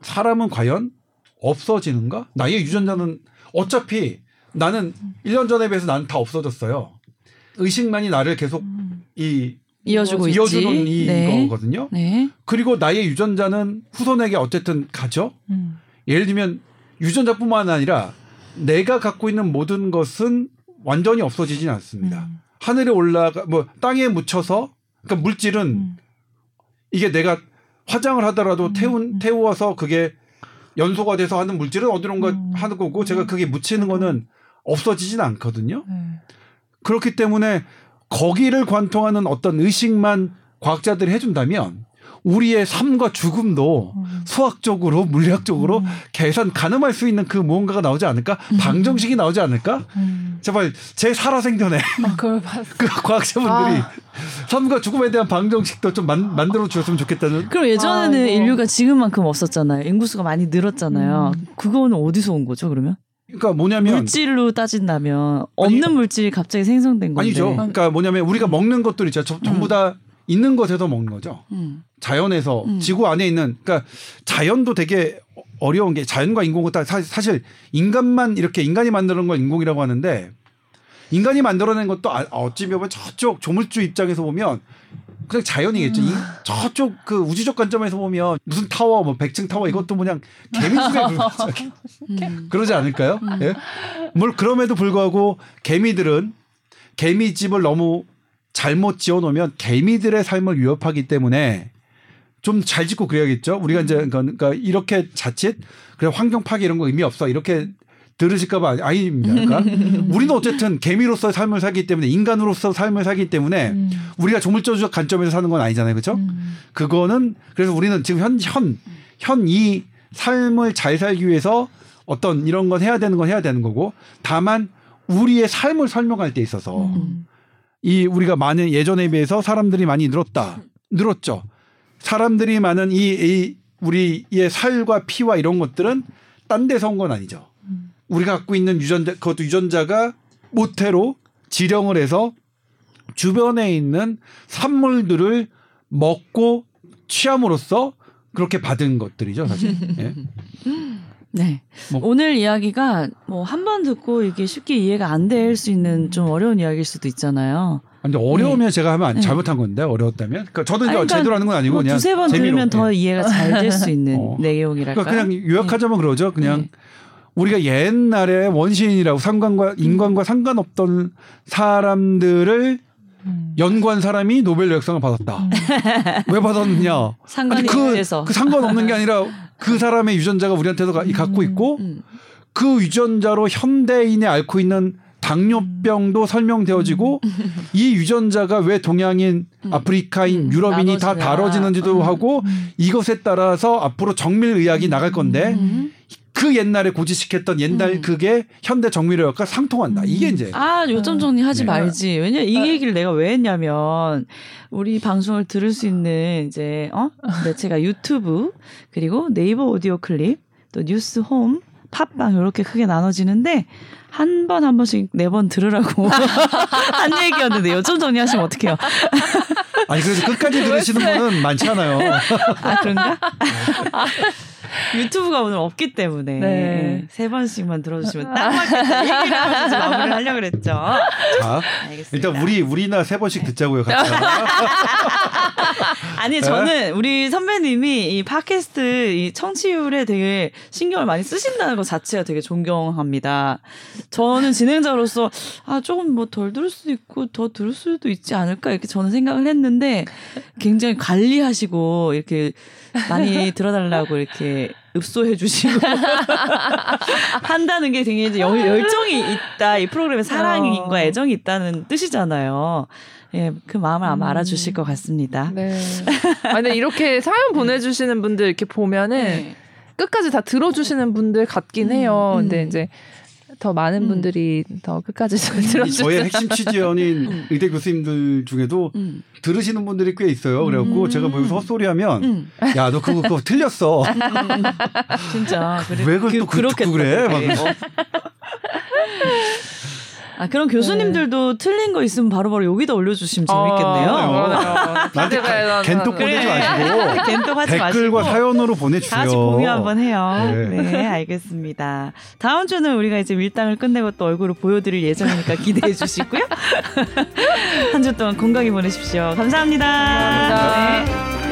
사람은 과연 없어지는가? 나의 유전자는 어차피 나는 1년 전에 비해서 나는 다 없어졌어요. 의식만이 나를 계속 음. 이 이어주고 있지. 이어주는 네. 이거거든요. 네. 그리고 나의 유전자는 후손에게 어쨌든 가죠. 음. 예를 들면 유전자뿐만 아니라 내가 갖고 있는 모든 것은 완전히 없어지진 않습니다. 음. 하늘에 올라가 뭐 땅에 묻혀서 그러니까 물질은 음. 이게 내가 화장을 하더라도 음, 태운 음. 태워서 그게 연소가 돼서 하는 물질은 어디론가 음. 하는 거고 제가 그게 묻히는 거는 없어지진 않거든요. 네. 그렇기 때문에 거기를 관통하는 어떤 의식만 과학자들이 해준다면 우리의 삶과 죽음도 음. 수학적으로 물리학적으로 음. 계산 가늠할 수 있는 그 무언가가 나오지 않을까? 방정식이 나오지 않을까? 음. 제발 제 살아생전에 아, 그걸 봤어. 그 과학자분들이 아. 삶과 죽음에 대한 방정식도 좀 만, 만들어 주셨으면 좋겠다는 그럼 예전에는 아이고. 인류가 지금만큼 없었잖아요. 인구수가 많이 늘었잖아요. 음. 그거는 어디서 온 거죠, 그러면? 그러니까 뭐냐면 물질로 따진다면 없는 물질이 갑자기 생성된 건데. 아니죠. 그러니까 뭐냐면 우리가 먹는 것들 있죠. 저- 전부 다 있는 것에서 먹는 거죠. 음. 자연에서 음. 지구 안에 있는 그러니까 자연도 되게 어려운 게 자연과 인공은 다 사- 사실 인간만 이렇게 인간이 만드는 걸 인공이라고 하는데 인간이 만들어낸 것도 아- 어찌 보면 저쪽 조물주 입장에서 보면 그냥 자연이겠죠. 이- 저쪽 그 우주적 관점에서 보면 무슨 타워 뭐 백층 타워 이것도 그냥 개미집에. 음. 그러지 않을까요? 예? 물 그럼에도 불구하고 개미들은 개미집을 너무 잘못 지어놓으면 개미들의 삶을 위협하기 때문에 좀 잘 짓고 그래야겠죠. 우리가 이제 그러니까 이렇게 자칫 그래 환경 파괴 이런 거 의미 없어 이렇게 들으실까봐 아닙니다. 그러니까 우리는 어쨌든 개미로서 삶을 살기 때문에 인간으로서 삶을 살기 때문에 음. 우리가 조물조적 관점에서 사는 건 아니잖아요, 그렇죠? 음. 그거는 그래서 우리는 지금 현 현 현 이 삶을 잘 살기 위해서 어떤 이런 건 해야 되는 건 해야 되는 거고 다만 우리의 삶을 설명할 때 있어서 음. 이 우리가 많은 예전에 비해서 사람들이 많이 늘었다 늘었죠 사람들이 많은 이, 이 우리의 살과 피와 이런 것들은 딴 데서 온 건 아니죠 음. 우리가 갖고 있는 유전자 그것도 유전자가 모태로 지령을 해서 주변에 있는 산물들을 먹고 취함으로써 그렇게 받은 것들이죠, 사실. 예. 네. 뭐- 오늘 이야기가 뭐 한 번 듣고 이게 쉽게 이해가 안 될 수 있는 좀 어려운 이야기일 수도 있잖아요. 근데 어려우면 제가 하면 안- 네. 잘못한 건데 어려웠다면 그러니까 저도 이제 그러니까 제대로 하는 건 아니고 뭐 그냥 두세 번 재미로. 들으면 더 예. 이해가 잘 될 수 있는 어. 내용이랄까. 그러니까 그냥 요약하자면 그러죠. 그냥 네. 우리가 옛날에 원시인이라고 상관과 인간과 상관없던 사람들을 음. 연구한 사람이 노벨 역상을 받았다. 음. 왜 받았느냐? 상관이 그. 그 상관없는 게 아니라 그 사람의 유전자가 우리한테도 가- 갖고 있고 음. 그 유전자로 현대인이 앓고 있는 당뇨병도 설명되어지고 이 유전자가 왜 동양인, 음. 아프리카인, 음, 유럽인이 다. 다뤄지는지도 음. 하고 음. 이것에 따라서 앞으로 정밀 의학이 나갈 건데 음. 그 옛날에 고지시켰던 옛날 음. 그게 현대 정밀의학과 상통한다. 이게 이제 아, 요점 정리하지 네. 말지. 왜냐 이 얘기를 내가 왜 했냐면 우리 방송을 들을 수 있는 이제 어 매체가 유튜브 그리고 네이버 오디오 클립 또 뉴스 홈 팟빵 이렇게 크게 나눠지는데 한번한 번씩 네 번 들으라고 한 얘기였는데 요점 정리하시면 어떡해요? 아니 그래도 끝까지 들으시는 분은 많지 않아요. 아 그런가? 유튜브가 오늘 없기 때문에 네. 세 번씩만 들어주시면 딱 맞겠다 얘기를 하면서 마무리를 하려고 그랬죠. 자, 알겠습니다. 일단 우리 우리나 세 번씩 듣자고요. 같이. 아니 저는 우리 선배님이 이 팟캐스트 이 청취율에 되게 신경을 많이 쓰신다는 것 자체가 되게 존경합니다. 저는 진행자로서 아 조금 뭐 덜 들을 수도 있고 더 들을 수도 있지 않을까 이렇게 저는 생각을 했는데 굉장히 관리하시고 이렇게 많이 들어달라고 이렇게 읍소해 주시고 한다는 게 되게 이제 열- 열정이 있다 이 프로그램에 사랑과 어. 애정이 있다는 뜻이잖아요. 예, 그 마음을 아마 음. 알아주실 것 같습니다. 네. 아, 근데 이렇게 사연 보내주시는 분들 이렇게 보면은 네. 끝까지 다 들어주시는 분들 같긴 음, 해요. 음. 근데 이제 더 많은 음. 분들이 더 끝까지 잘이 들어주세요. 저의 핵심 취재원인 음. 의대 교수님들 중에도 음. 들으시는 분들이 꽤 있어요. 그래갖고 음. 제가 뭐 여기서 헛소리하면 음. 야너 그거 그거 틀렸어. 진짜 왜 그걸 또 그- 듣고 그래? 막. 어. 아 그런 교수님들도 틀린 거 있으면 바로 바로 여기다 올려주시면 재밌겠네요. 어, 나한테. 겐톡. 보내지 마시고 겐톡 하지 마시고 댓글과 사연으로 보내주세요. 다 같이 공유 한번 해요. 네. 네. 알겠습니다. 다음 주는 우리가 이제 밀당을 끝내고 또 얼굴을 보여드릴 예정이니까 기대해 주시고요. 한 주 동안 건강히 보내십시오. 감사합니다. 감사합니다. 네.